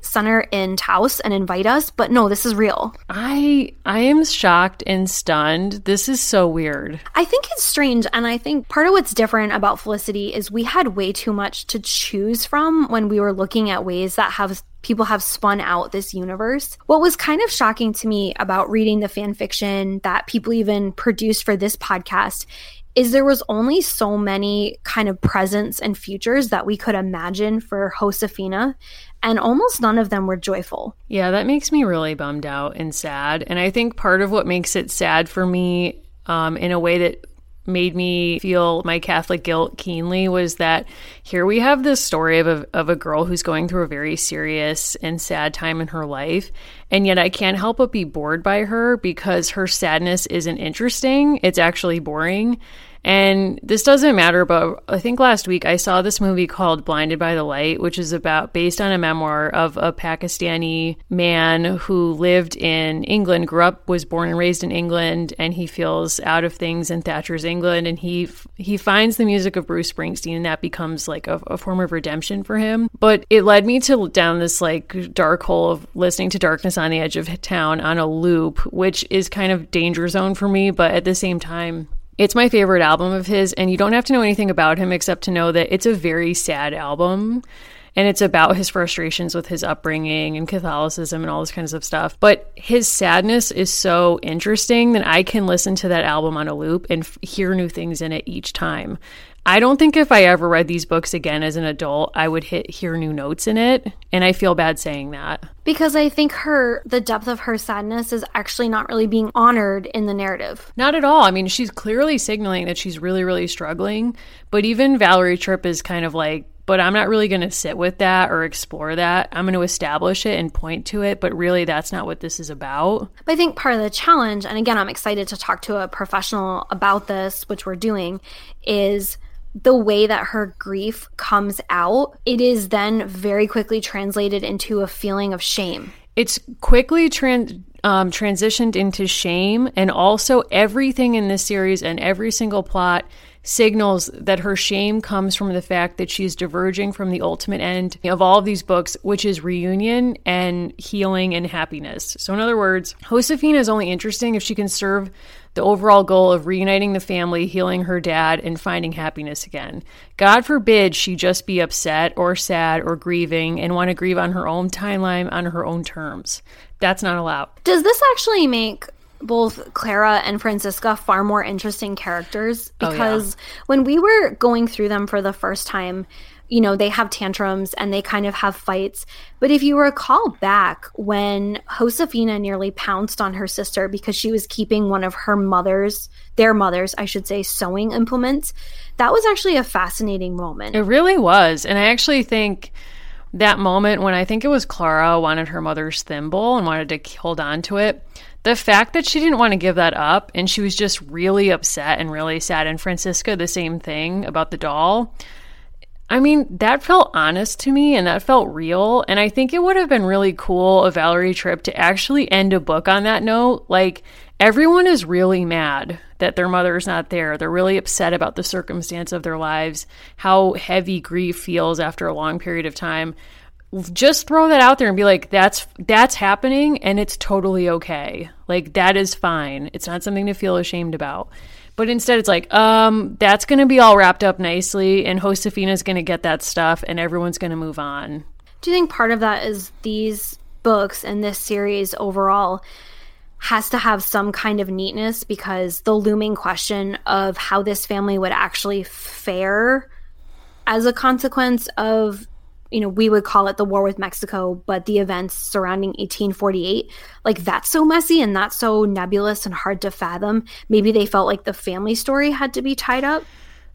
center in Taos and invite us. But no, this is real. I I am shocked and stunned. This is so weird. I think it's strange. And I think part of what's different about Felicity is we had way too much to choose from when we were looking at ways that have people have spun out this universe. What was kind of shocking to me about reading the fan fiction that people even produced for this podcast is there was only so many kind of presents and futures that we could imagine for Josefina and almost none of them were joyful. Yeah, that makes me really bummed out and sad. And I think part of what makes it sad for me um, in a way that made me feel my Catholic guilt keenly was that here we have this story of a, of a girl who's going through a very serious and sad time in her life. And yet I can't help but be bored by her because her sadness isn't interesting. It's actually boring. And this doesn't matter, but I think last week I saw this movie called Blinded by the Light, which is about based on a memoir of a Pakistani man who lived in England, grew up, was born and raised in England, and he feels out of things in Thatcher's England, and he he finds the music of Bruce Springsteen, and that becomes like a, a form of redemption for him. But it led me to down this like dark hole of listening to Darkness on the Edge of Town on a loop, which is kind of danger zone for me, but at the same time it's my favorite album of his, and you don't have to know anything about him except to know that it's a very sad album. And it's about his frustrations with his upbringing and Catholicism and all this kinds of stuff. But his sadness is so interesting that I can listen to that album on a loop and f- hear new things in it each time. I don't think if I ever read these books again as an adult, I would hit hear new notes in it, and I feel bad saying that. Because I think her the depth of her sadness is actually not really being honored in the narrative. Not at all. I mean, she's clearly signaling that she's really really struggling, but even Valerie Tripp is kind of like but I'm not really going to sit with that or explore that. I'm going to establish it and point to it, but really that's not what this is about. But I think part of the challenge, and again, I'm excited to talk to a professional about this, which we're doing, is the way that her grief comes out, it is then very quickly translated into a feeling of shame. It's quickly trans- um, transitioned into shame, and also everything in this series and every single plot signals that her shame comes from the fact that she's diverging from the ultimate end of all of these books, which is reunion and healing and happiness. So, in other words, Josefina is only interesting if she can serve the overall goal of reuniting the family, healing her dad, and finding happiness again. God forbid she just be upset or sad or grieving and want to grieve on her own timeline, on her own terms. That's not allowed. Does this actually make both Clara and Francisca far more interesting characters because oh, yeah. when we were going through them for the first time, you know, they have tantrums and they kind of have fights. But if you recall back when Josefina nearly pounced on her sister because she was keeping one of her mother's, their mother's, I should say, sewing implements, that was actually a fascinating moment. It really was. And I actually think that moment when I think it was Clara wanted her mother's thimble and wanted to hold on to it the fact that she didn't want to give that up and she was just really upset and really sad and francisca the same thing about the doll. I mean that felt honest to me and that felt real and i think it would have been really cool of valerie tripp to actually end a book on that note like everyone is really mad that their mother is not there. They're really upset about the circumstance of their lives how heavy grief feels after a long period of time. Just throw that out there and be like that's that's happening and it's totally okay. Like that is fine. It's not something to feel ashamed about. But instead it's like um that's going to be all wrapped up nicely and josefina's going to get that stuff and everyone's going to move on. Do you think part of that is these books and this series overall has to have some kind of neatness because the looming question of how this family would actually fare as a consequence of you know, we would call it the war with Mexico, but the events surrounding 1848, like that's so messy and that's so nebulous and hard to fathom. Maybe they felt like the family story had to be tied up.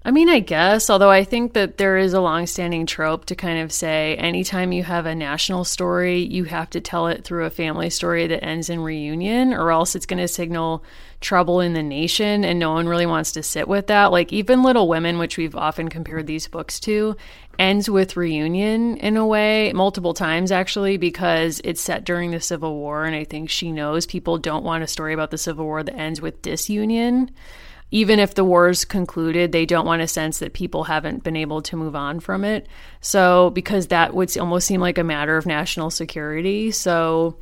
I mean, I guess, although I think that there is a longstanding trope to kind of say anytime you have a national story, you have to tell it through a family story that ends in reunion, or else it's going to signal trouble in the nation, and no one really wants to sit with that. Like, even Little Women, which we've often compared these books to, ends with reunion in a way, multiple times actually, because it's set during the Civil War, and I think she knows people don't want a story about the Civil War that ends with disunion even if the war's concluded, they don't want a sense that people haven't been able to move on from it. So, because that would almost seem like a matter of national security. So,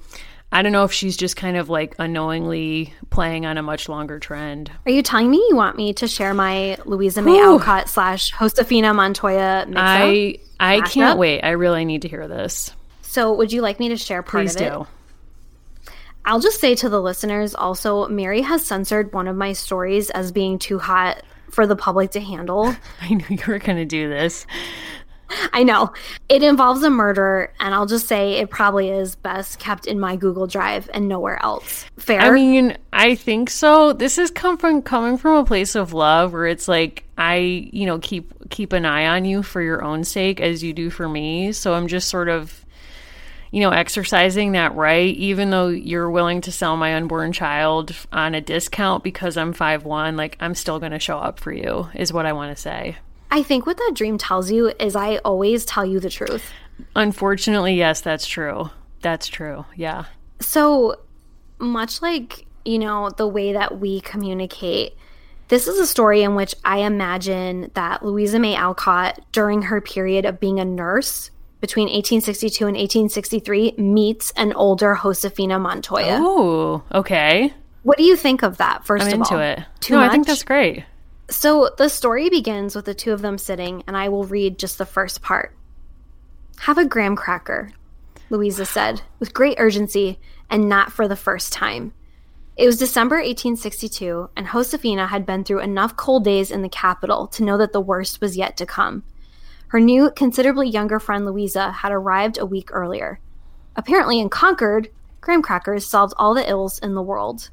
I don't know if she's just kind of like unknowingly playing on a much longer trend. Are you telling me you want me to share my Louisa May Whew. Alcott slash Josefina Montoya mix I I can't wait. I really need to hear this. So, would you like me to share part Please of it? I'll just say to the listeners also, Mary has censored one of my stories as being too hot for the public to handle. I knew you were going to do this. I know. It involves a murder, and I'll just say it probably is best kept in my Google Drive and nowhere else. Fair? I mean, I think so. This is come from coming from a place of love where it's like I, you know, keep keep an eye on you for your own sake as you do for me. So I'm just sort of you know, exercising that right, even though you're willing to sell my unborn child on a discount because I'm five one, like I'm still going to show up for you, is what I want to say. I think what that dream tells you is I always tell you the truth. Unfortunately, yes, that's true. That's true. Yeah. So much like, you know, the way that we communicate, this is a story in which I imagine that Louisa May Alcott, during her period of being a nurse, between 1862 and 1863 meets an older Josefina Montoya. Oh, okay. What do you think of that? 1st I'm of into all, it. Too no, much? I think that's great. So the story begins with the two of them sitting, and I will read just the first part. Have a graham cracker, Louisa said, with great urgency, and not for the first time. It was December 1862, and Josefina had been through enough cold days in the capital to know that the worst was yet to come. Her new, considerably younger friend Louisa had arrived a week earlier. Apparently, in Concord, graham crackers solved all the ills in the world.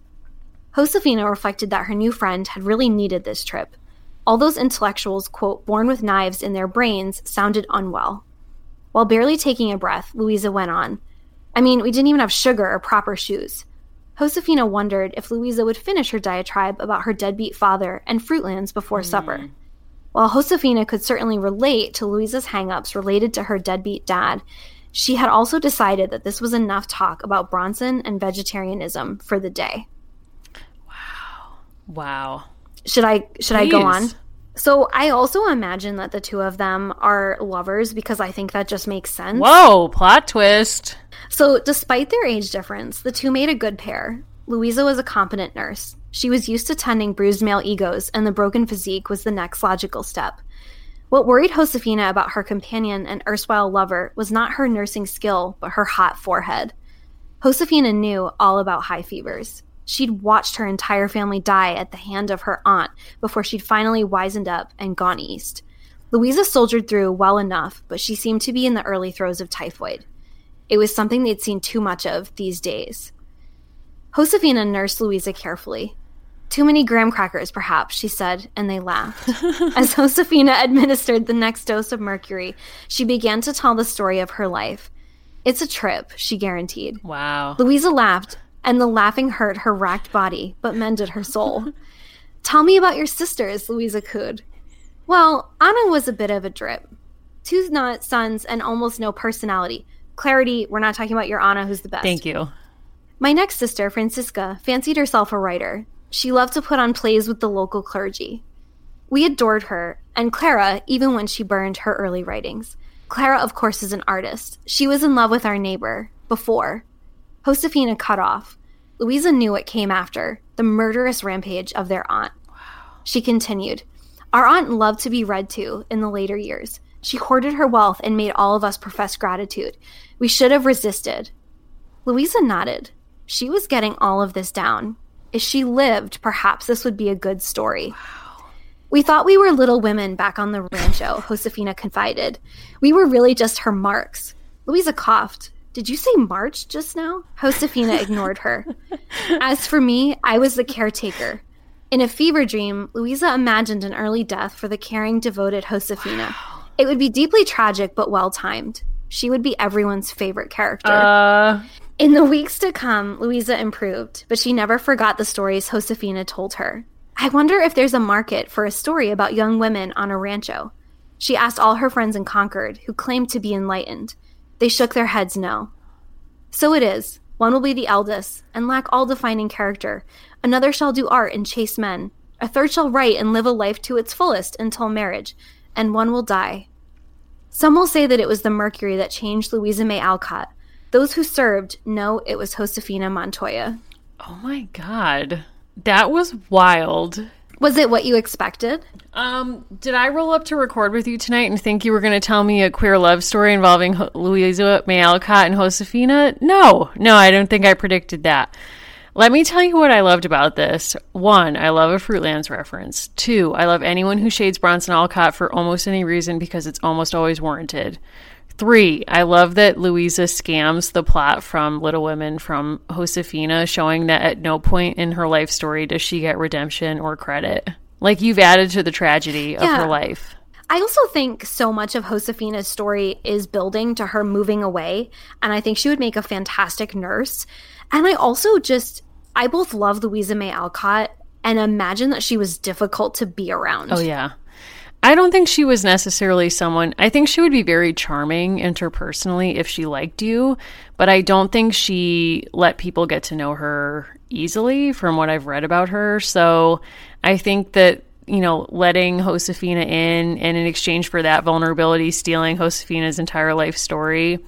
Josefina reflected that her new friend had really needed this trip. All those intellectuals, quote, born with knives in their brains, sounded unwell. While barely taking a breath, Louisa went on. I mean, we didn't even have sugar or proper shoes. Josefina wondered if Louisa would finish her diatribe about her deadbeat father and Fruitlands before mm. supper. While Josefina could certainly relate to Louisa's hangups related to her deadbeat dad, she had also decided that this was enough talk about Bronson and vegetarianism for the day. Wow. Wow. Should I should. I go on? So I also imagine that the two of them are lovers because I think that just makes sense. Whoa, plot twist. So despite their age difference, the two made a good pair. Louisa was a competent nurse. She was used to tending bruised male egos, and the broken physique was the next logical step. What worried Josefina about her companion and erstwhile lover was not her nursing skill, but her hot forehead. Josefina knew all about high fevers. She'd watched her entire family die at the hand of her aunt before she'd finally wizened up and gone east. Louisa soldiered through well enough, but she seemed to be in the early throes of typhoid. It was something they'd seen too much of these days. Josefina nursed Louisa carefully. Too many graham crackers, perhaps, she said, and they laughed. As Josefina administered the next dose of mercury, she began to tell the story of her life. It's a trip, she guaranteed. Wow. Louisa laughed, and the laughing hurt her racked body, but mended her soul. Tell me about your sisters, Louisa cooed. Well, Anna was a bit of a drip. Two not sons and almost no personality. Clarity, we're not talking about your Anna, who's the best. Thank you. My next sister, Francisca, fancied herself a writer. She loved to put on plays with the local clergy. We adored her, and Clara, even when she burned her early writings. Clara, of course, is an artist. She was in love with our neighbor, before. Josefina cut off. Louisa knew what came after the murderous rampage of their aunt. Wow. She continued Our aunt loved to be read to in the later years. She hoarded her wealth and made all of us profess gratitude. We should have resisted. Louisa nodded. She was getting all of this down. If she lived, perhaps this would be a good story. Wow. We thought we were little women back on the rancho, Josefina confided. We were really just her marks. Louisa coughed. Did you say March just now? Josefina ignored her. As for me, I was the caretaker. In a fever dream, Louisa imagined an early death for the caring, devoted Josefina. Wow. It would be deeply tragic, but well timed. She would be everyone's favorite character. Uh... In the weeks to come, Louisa improved, but she never forgot the stories Josefina told her. I wonder if there's a market for a story about young women on a rancho. She asked all her friends in Concord, who claimed to be enlightened. They shook their heads no. So it is. One will be the eldest, and lack all defining character. Another shall do art and chase men. A third shall write and live a life to its fullest until marriage, and one will die. Some will say that it was the mercury that changed Louisa May Alcott. Those who served know it was Josefina Montoya. Oh my god. That was wild. Was it what you expected? Um, did I roll up to record with you tonight and think you were going to tell me a queer love story involving Ho- Louisa May Alcott and Josefina? No, no, I don't think I predicted that. Let me tell you what I loved about this. One, I love a Fruitlands reference. Two, I love anyone who shades Bronson Alcott for almost any reason because it's almost always warranted. Three, I love that Louisa scams the plot from Little Women from Josefina, showing that at no point in her life story does she get redemption or credit. Like you've added to the tragedy of yeah. her life. I also think so much of Josefina's story is building to her moving away, and I think she would make a fantastic nurse. And I also just, I both love Louisa May Alcott and imagine that she was difficult to be around. Oh, yeah. I don't think she was necessarily someone. I think she would be very charming interpersonally if she liked you, but I don't think she let people get to know her easily from what I've read about her. So I think that, you know, letting Josefina in and in exchange for that vulnerability, stealing Josefina's entire life story.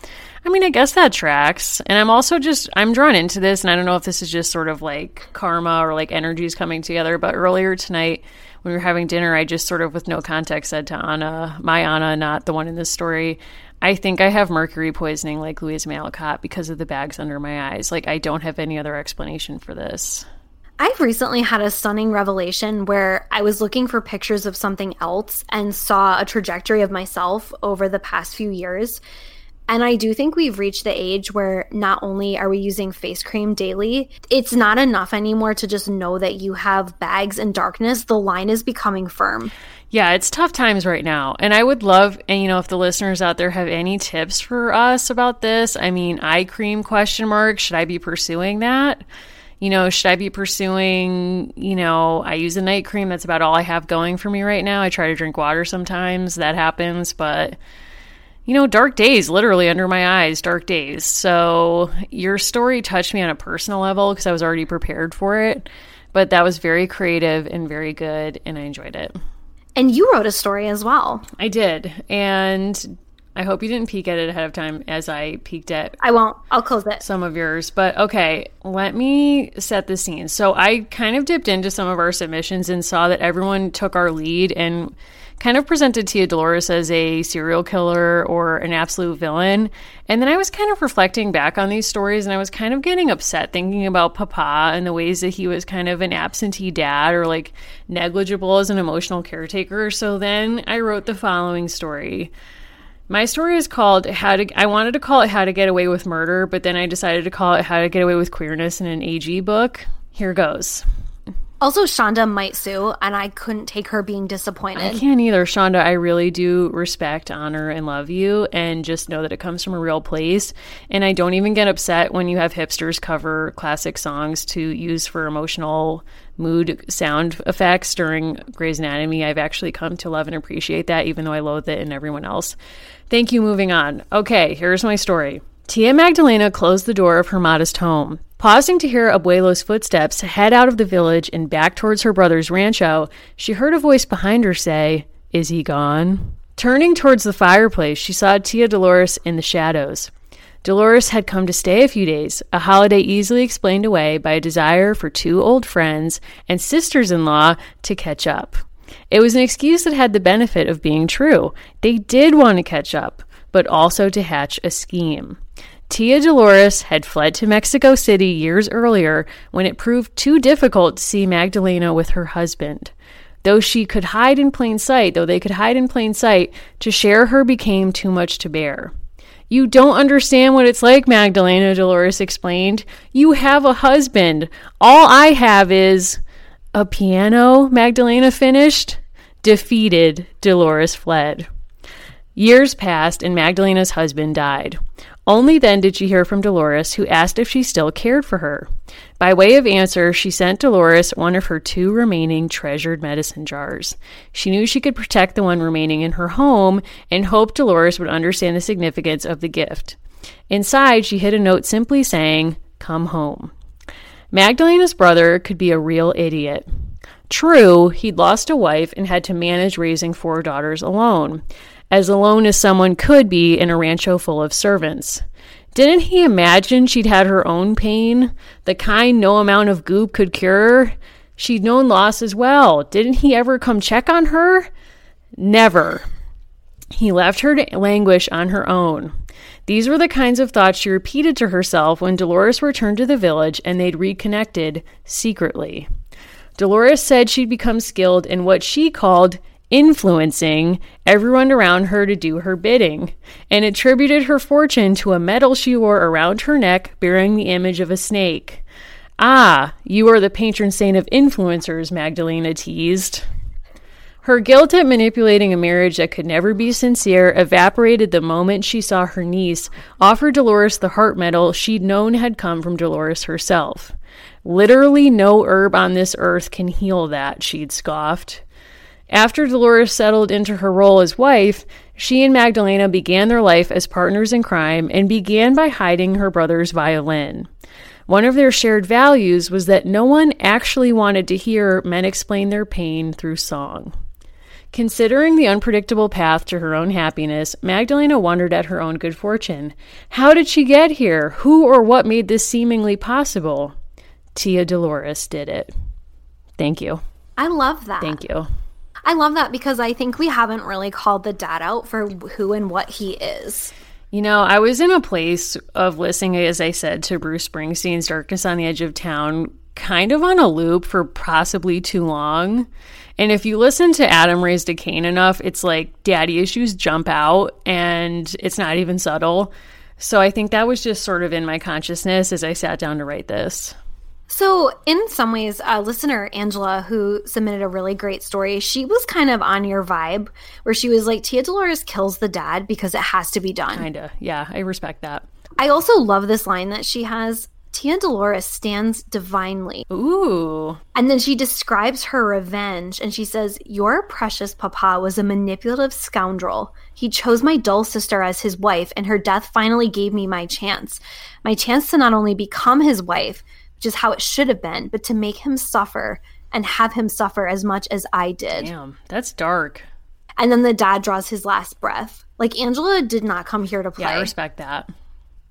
I mean, I guess that tracks. And I'm also just, I'm drawn into this, and I don't know if this is just sort of like karma or like energies coming together, but earlier tonight, when we were having dinner, I just sort of, with no context, said to Anna, my Anna, not the one in this story, I think I have mercury poisoning like Louise May Alcott because of the bags under my eyes. Like, I don't have any other explanation for this. I've recently had a stunning revelation where I was looking for pictures of something else and saw a trajectory of myself over the past few years. And I do think we've reached the age where not only are we using face cream daily, it's not enough anymore to just know that you have bags and darkness. The line is becoming firm. Yeah, it's tough times right now. And I would love, and you know, if the listeners out there have any tips for us about this, I mean, eye cream question mark, should I be pursuing that? You know, should I be pursuing, you know, I use a night cream. That's about all I have going for me right now. I try to drink water sometimes. That happens, but you know, dark days, literally under my eyes, dark days. So your story touched me on a personal level because I was already prepared for it. But that was very creative and very good, and I enjoyed it. And you wrote a story as well. I did. And I hope you didn't peek at it ahead of time as I peeked at I won't. I'll close it. Some of yours. But okay, let me set the scene. So I kind of dipped into some of our submissions and saw that everyone took our lead and kind of presented Tia Dolores as a serial killer or an absolute villain. And then I was kind of reflecting back on these stories and I was kind of getting upset thinking about Papa and the ways that he was kind of an absentee dad or like negligible as an emotional caretaker. So then I wrote the following story. My story is called How to I wanted to call it How to Get Away with Murder, but then I decided to call it How to Get Away with Queerness in an AG book. Here goes. Also, Shonda might sue, and I couldn't take her being disappointed. I can't either, Shonda. I really do respect, honor, and love you, and just know that it comes from a real place. And I don't even get upset when you have hipsters cover classic songs to use for emotional mood sound effects during Grey's Anatomy. I've actually come to love and appreciate that, even though I loathe it in everyone else. Thank you. Moving on. Okay, here's my story. Tia Magdalena closed the door of her modest home. Pausing to hear Abuelo's footsteps head out of the village and back towards her brother's rancho, she heard a voice behind her say, Is he gone? Turning towards the fireplace, she saw Tia Dolores in the shadows. Dolores had come to stay a few days, a holiday easily explained away by a desire for two old friends and sisters in law to catch up. It was an excuse that had the benefit of being true. They did want to catch up, but also to hatch a scheme. Tia Dolores had fled to Mexico City years earlier when it proved too difficult to see Magdalena with her husband. Though she could hide in plain sight, though they could hide in plain sight, to share her became too much to bear. You don't understand what it's like, Magdalena, Dolores explained. You have a husband. All I have is a piano, Magdalena finished. Defeated, Dolores fled. Years passed, and Magdalena's husband died. Only then did she hear from Dolores, who asked if she still cared for her. By way of answer, she sent Dolores one of her two remaining treasured medicine jars. She knew she could protect the one remaining in her home and hoped Dolores would understand the significance of the gift. Inside, she hid a note simply saying, Come home. Magdalena's brother could be a real idiot. True, he'd lost a wife and had to manage raising four daughters alone as alone as someone could be in a rancho full of servants. Didn't he imagine she'd had her own pain, the kind no amount of goop could cure? She'd known loss as well. Didn't he ever come check on her? Never. He left her to languish on her own. These were the kinds of thoughts she repeated to herself when Dolores returned to the village and they'd reconnected secretly. Dolores said she'd become skilled in what she called influencing everyone around her to do her bidding, and attributed her fortune to a medal she wore around her neck bearing the image of a snake. Ah, you are the patron saint of influencers, Magdalena teased. Her guilt at manipulating a marriage that could never be sincere evaporated the moment she saw her niece offer Dolores the heart medal she'd known had come from Dolores herself. Literally no herb on this earth can heal that, she'd scoffed. After Dolores settled into her role as wife, she and Magdalena began their life as partners in crime and began by hiding her brother's violin. One of their shared values was that no one actually wanted to hear men explain their pain through song. Considering the unpredictable path to her own happiness, Magdalena wondered at her own good fortune. How did she get here? Who or what made this seemingly possible? Tia Dolores did it. Thank you. I love that. Thank you. I love that because I think we haven't really called the dad out for who and what he is. You know, I was in a place of listening, as I said, to Bruce Springsteen's Darkness on the Edge of Town, kind of on a loop for possibly too long. And if you listen to Adam Raised a Cain enough, it's like daddy issues jump out and it's not even subtle. So I think that was just sort of in my consciousness as I sat down to write this. So, in some ways, a listener, Angela, who submitted a really great story, she was kind of on your vibe where she was like, Tia Dolores kills the dad because it has to be done. Kinda. Yeah, I respect that. I also love this line that she has Tia Dolores stands divinely. Ooh. And then she describes her revenge and she says, Your precious papa was a manipulative scoundrel. He chose my dull sister as his wife, and her death finally gave me my chance. My chance to not only become his wife, which is how it should have been, but to make him suffer and have him suffer as much as I did. Damn, that's dark. And then the dad draws his last breath. Like Angela did not come here to play. Yeah, I respect that.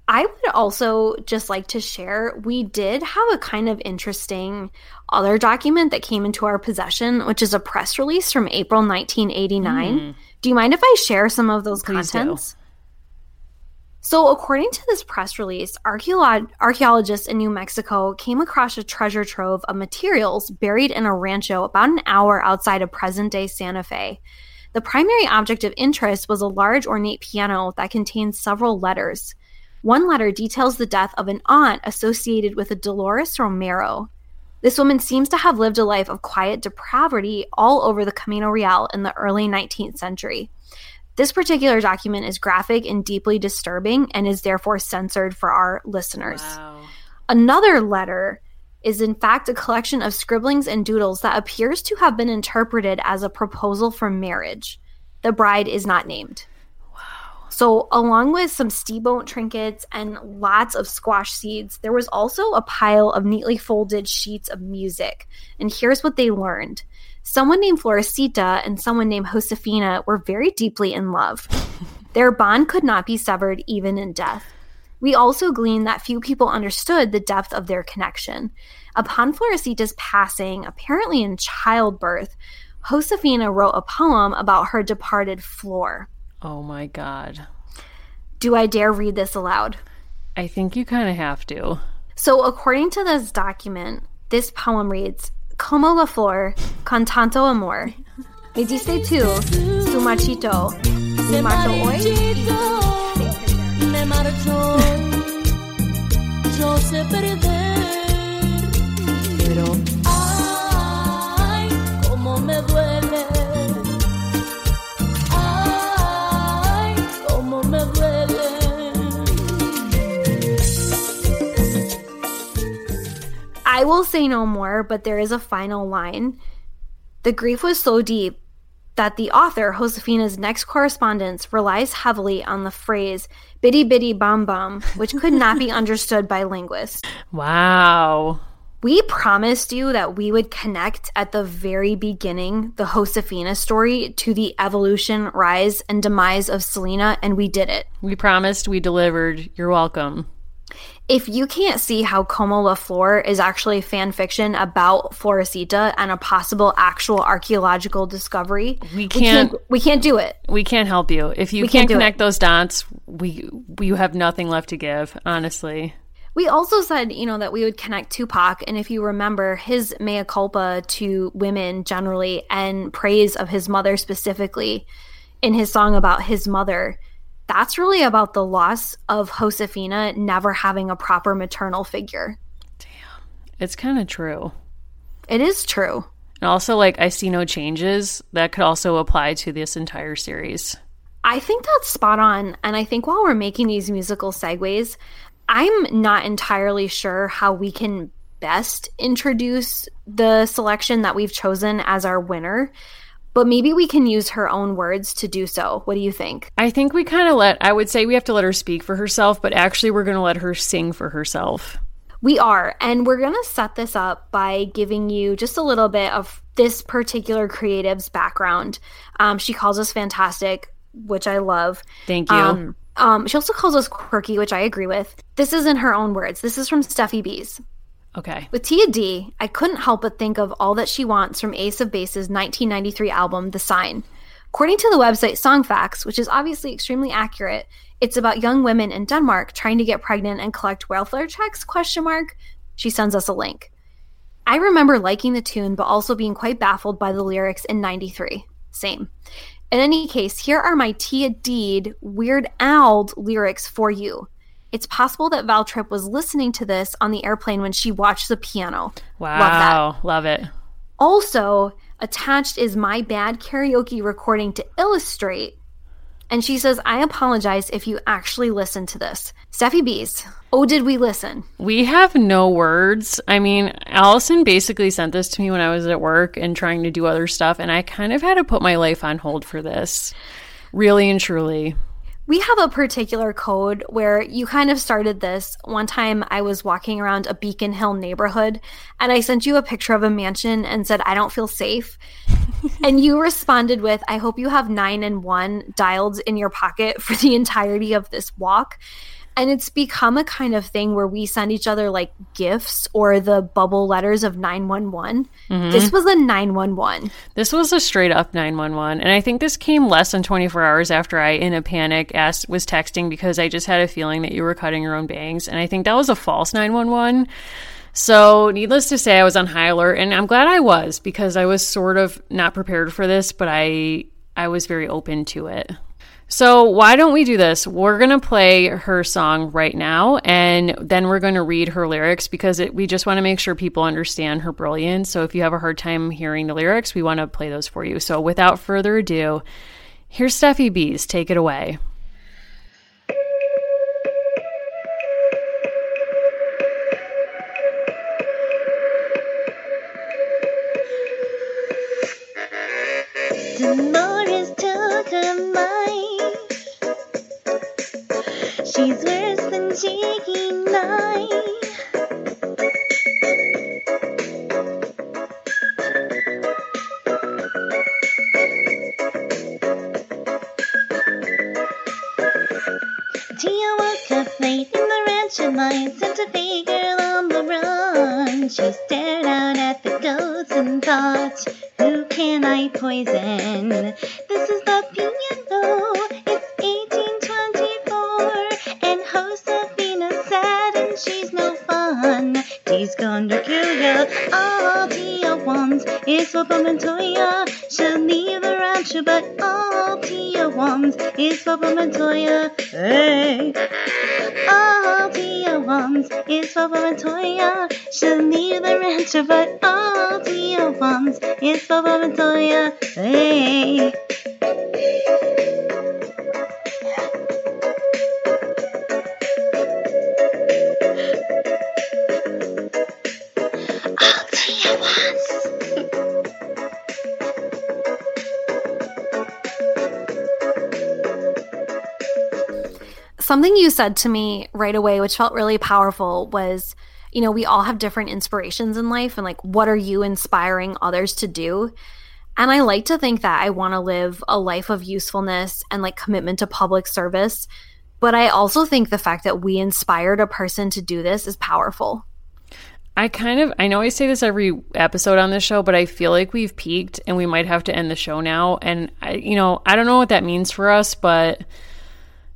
I would also just like to share we did have a kind of interesting other document that came into our possession, which is a press release from April 1989. Mm. Do you mind if I share some of those Please contents? Do. So, according to this press release, archaeologists in New Mexico came across a treasure trove of materials buried in a rancho about an hour outside of present day Santa Fe. The primary object of interest was a large ornate piano that contained several letters. One letter details the death of an aunt associated with a Dolores Romero. This woman seems to have lived a life of quiet depravity all over the Camino Real in the early 19th century. This particular document is graphic and deeply disturbing and is therefore censored for our listeners. Wow. Another letter is in fact a collection of scribblings and doodles that appears to have been interpreted as a proposal for marriage. The bride is not named. Wow. So, along with some steamboat trinkets and lots of squash seeds, there was also a pile of neatly folded sheets of music. And here's what they learned Someone named Florecita and someone named Josefina were very deeply in love. Their bond could not be severed even in death. We also glean that few people understood the depth of their connection. Upon Florecita's passing, apparently in childbirth, Josefina wrote a poem about her departed Flor. Oh my God. Do I dare read this aloud? I think you kind of have to. So, according to this document, this poem reads Como la flor, con tanto amor. Me diste tú, tu machito. Me marcho hoy. Me marcho yo sé perder. Pero, I will say no more, but there is a final line. The grief was so deep that the author, Josefina's next correspondence, relies heavily on the phrase bidi bidi bom bom, which could not be understood by linguists. Wow. We promised you that we would connect at the very beginning the Josefina story to the evolution, rise, and demise of Selena, and we did it. We promised, we delivered. You're welcome. If you can't see how Como La Flor is actually fan fiction about Florecita and a possible actual archaeological discovery, We can't- we can't do it. We can't help you. If you We can't, can't connect it. those dots, we you have nothing left to give, honestly. We also said, you know, that we would connect Tupac, and if you remember his mea culpa to women generally and praise of his mother specifically in his song about his mother, that's really about the loss of Josefina never having a proper maternal figure. Damn. It's kind of true. It is true. And also, like, I see no changes. That could also apply to this entire series. I think that's spot on. And I think while we're making these musical segues, I'm not entirely sure how we can best introduce the selection that we've chosen as our winner. But maybe we can use her own words to do so. What do you think? I think we kind of let, I would say we have to let her speak for herself, but actually, we're going to let her sing for herself. We are. And we're going to set this up by giving you just a little bit of this particular creative's background. Um, she calls us fantastic, which I love. Thank you. Um, um, she also calls us quirky, which I agree with. This is in her own words. This is from Steffi Bees. Okay. With Tia D, I couldn't help but think of All That She Wants from Ace of Base's 1993 album, The Sign. According to the website Songfacts, which is obviously extremely accurate, it's about young women in Denmark trying to get pregnant and collect welfare checks, question mark. She sends us a link. I remember liking the tune, but also being quite baffled by the lyrics in 93. Same. In any case, here are my Tia Deed Weird Al lyrics for you. It's possible that Val Tripp was listening to this on the airplane when she watched the piano. Wow. Wow, love it. Also, attached is my bad karaoke recording to illustrate. And she says, I apologize if you actually listened to this. Steffi Bees, oh, did we listen? We have no words. I mean, Allison basically sent this to me when I was at work and trying to do other stuff, and I kind of had to put my life on hold for this. Really and truly. We have a particular code where you kind of started this. One time I was walking around a Beacon Hill neighborhood and I sent you a picture of a mansion and said, I don't feel safe. and you responded with, I hope you have nine and one dialed in your pocket for the entirety of this walk. And it's become a kind of thing where we send each other like gifts or the bubble letters of 911. Mm-hmm. This was a 911. This was a straight up 911. And I think this came less than 24 hours after I, in a panic, asked, was texting because I just had a feeling that you were cutting your own bangs. And I think that was a false 911. So, needless to say, I was on high alert, and I'm glad I was because I was sort of not prepared for this, but I I was very open to it. So, why don't we do this? We're going to play her song right now, and then we're going to read her lyrics because it, we just want to make sure people understand her brilliance. So, if you have a hard time hearing the lyrics, we want to play those for you. So, without further ado, here's Steffi Bees. Take it away. She's worse than Jiggy Knight. You said to me right away, which felt really powerful, was you know, we all have different inspirations in life, and like, what are you inspiring others to do? And I like to think that I want to live a life of usefulness and like commitment to public service. But I also think the fact that we inspired a person to do this is powerful. I kind of I know I say this every episode on this show, but I feel like we've peaked and we might have to end the show now. And I, you know, I don't know what that means for us, but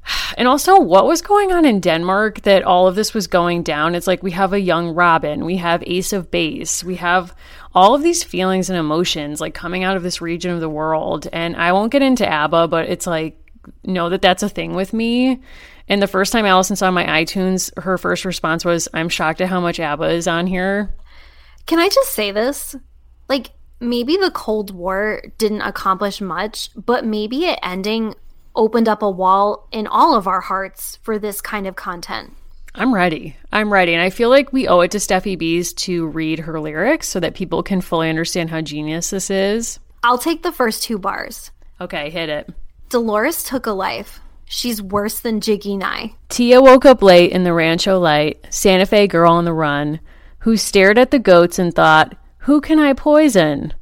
and also what was going on in Denmark that all of this was going down. It's like we have a young Robyn, we have Ace of Base, we have all of these feelings and emotions like coming out of this region of the world. And I won't get into ABBA, but it's like know that that's a thing with me. And the first time Allison saw my iTunes, her first response was, I'm shocked at how much ABBA is on here. Can I just say this? Like, maybe the Cold War didn't accomplish much, but maybe it ending opened up a wall in all of our hearts for this kind of content. I'm ready. I'm ready. And I feel like we owe it to Steffi Bees to read her lyrics so that people can fully understand how genius this is. I'll take the first two bars. Okay, hit it. Dolores took a life. She's worse than Jiggy Nye. Tia woke up late in the rancho light, Santa Fe girl on the run, who stared at the goats and thought, Who can I poison?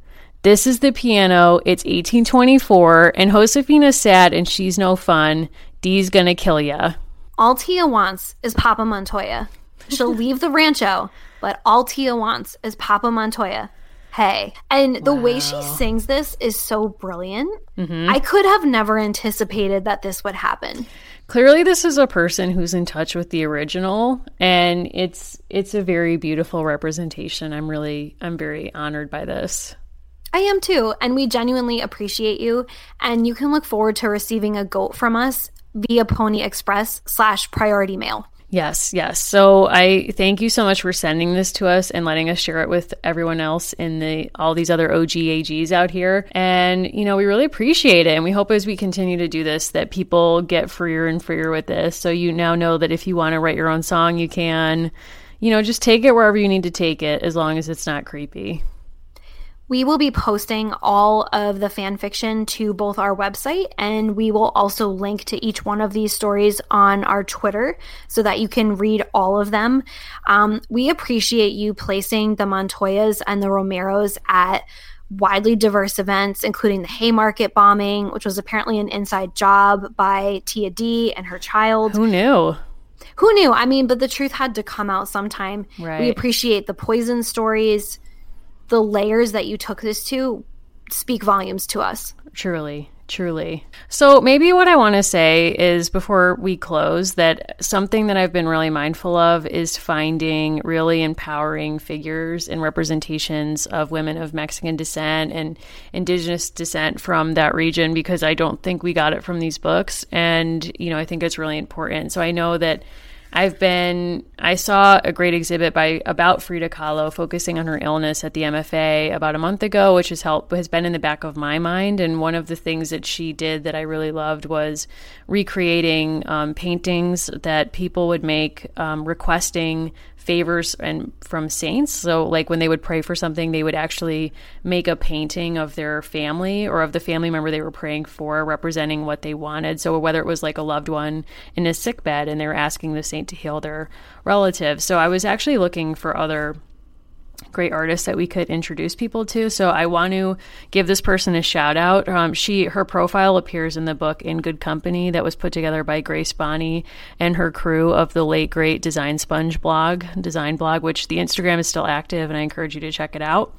This is the piano. It's 1824, and Josefina's sad and she's no fun. Dee's gonna kill ya. All Tia wants is Papa Montoya. She'll leave the rancho, but all Tia wants is Papa Montoya. Hey. And the way she sings this is so brilliant. Mm-hmm. I could have never anticipated that this would happen. Clearly, this is a person who's in touch with the original, and it's it's a very beautiful representation. I'm really I'm very honored by this. I am too, and we genuinely appreciate you. And you can look forward to receiving a goat from us via Pony Express slash Priority Mail. Yes, yes. So I thank you so much for sending this to us and letting us share it with everyone else in the all these other OGAGs out here. And you know, we really appreciate it and we hope as we continue to do this that people get freer and freer with this. So you now know that if you want to write your own song, you can. You know, just take it wherever you need to take it as long as it's not creepy. We will be posting all of the fan fiction to both our website and we will also link to each one of these stories on our Twitter so that you can read all of them. Um, we appreciate you placing the Montoyas and the Romeros at widely diverse events, including the Haymarket bombing, which was apparently an inside job by Tia D and her child. Who knew? Who knew? I mean, but the truth had to come out sometime. We appreciate the poison stories, the layers that you took this to speak volumes to us. Truly, truly. So, maybe what I want to say is before we close that something that I've been really mindful of is finding really empowering figures and representations of women of Mexican descent and indigenous descent from that region because I don't think we got it from these books. And, you know, I think it's really important. So, I know that. I've been I saw a great exhibit by about Frida Kahlo focusing on her illness at the MFA about a month ago, which has helped has been in the back of my mind. And one of the things that she did that I really loved was recreating um, paintings that people would make um, requesting favors and from saints. So like when they would pray for something, they would actually make a painting of their family or of the family member they were praying for, representing what they wanted. So whether it was like a loved one in a sick bed and they were asking the saint to heal their relative. So I was actually looking for other great artists that we could introduce people to. So I want to give this person a shout out. Um, she her profile appears in the book In Good Company that was put together by Grace Bonney and her crew of the late great Design Sponge blog, design blog, which the Instagram is still active, and I encourage you to check it out.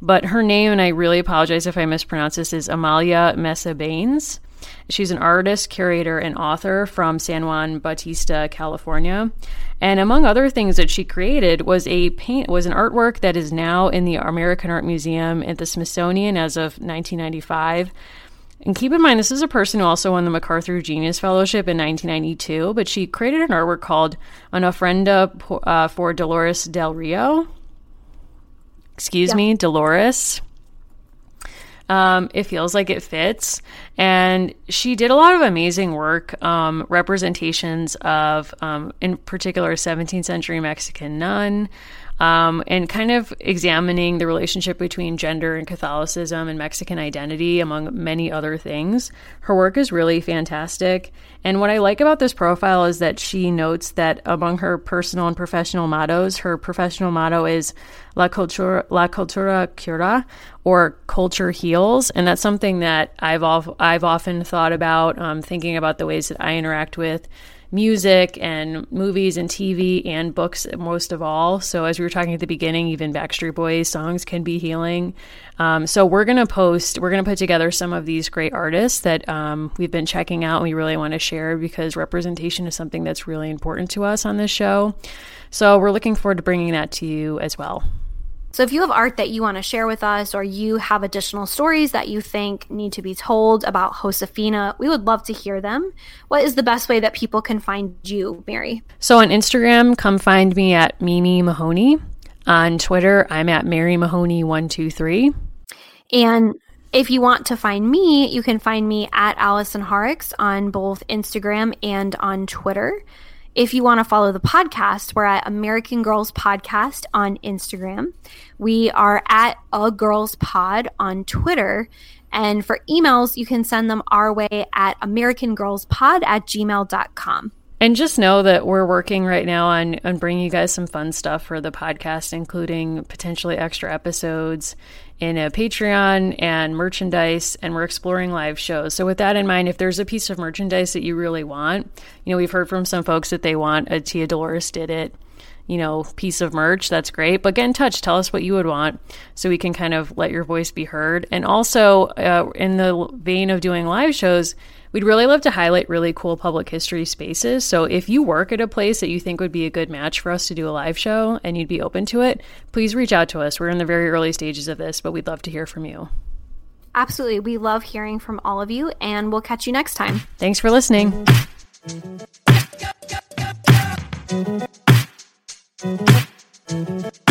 But her name, and I really apologize if I mispronounce this, is Amalia Mesa Bains. She's an artist, curator, and author from San Juan Bautista, California. And among other things that she created was a paint was an artwork that is now in the American Art Museum at the Smithsonian as of 1995. And keep in mind, this is a person who also won the MacArthur Genius Fellowship in 1992, but she created an artwork called An Ofrenda uh, for Dolores Del Rio. Excuse Yeah. me, Dolores. Um, it feels like it fits. And she did a lot of amazing work, um, representations of, um, in particular, 17th century Mexican nun, um, and kind of examining the relationship between gender and Catholicism and Mexican identity, among many other things. Her work is really fantastic. And what I like about this profile is that she notes that among her personal and professional mottos, her professional motto is La Cultura, La Cultura Cura, or Culture Heals. And that's something that I've, I've often thought about, um, thinking about the ways that I interact with music and movies and TV and books most of all. So as we were talking at the beginning, even Backstreet Boys songs can be healing. Um, so we're gonna post, we're gonna put together some of these great artists that um, we've been checking out. and We really want to share because representation is something that's really important to us on this show. So we're looking forward to bringing that to you as well. So if you have art that you want to share with us or you have additional stories that you think need to be told about Josefina, we would love to hear them. What is the best way that people can find you, Mary? So on Instagram, come find me at Mimi Mahoney. On Twitter, I'm at Mary Mahoney123. And if you want to find me, you can find me at Allison Horrocks on both Instagram and on Twitter. If you want to follow the podcast, we're at American Girls Podcast on Instagram. We are at A Girls Pod on Twitter. And for emails, you can send them our way at AmericanGirlsPod at gmail.com. And just know that we're working right now on, on bringing you guys some fun stuff for the podcast, including potentially extra episodes in a Patreon and merchandise. And we're exploring live shows. So, with that in mind, if there's a piece of merchandise that you really want, you know, we've heard from some folks that they want a Tia Dolores did it, you know, piece of merch. That's great. But get in touch. Tell us what you would want so we can kind of let your voice be heard. And also, uh, in the vein of doing live shows, We'd really love to highlight really cool public history spaces. So if you work at a place that you think would be a good match for us to do a live show and you'd be open to it, please reach out to us. We're in the very early stages of this, but we'd love to hear from you. Absolutely. We love hearing from all of you, and we'll catch you next time. Thanks for listening. Thank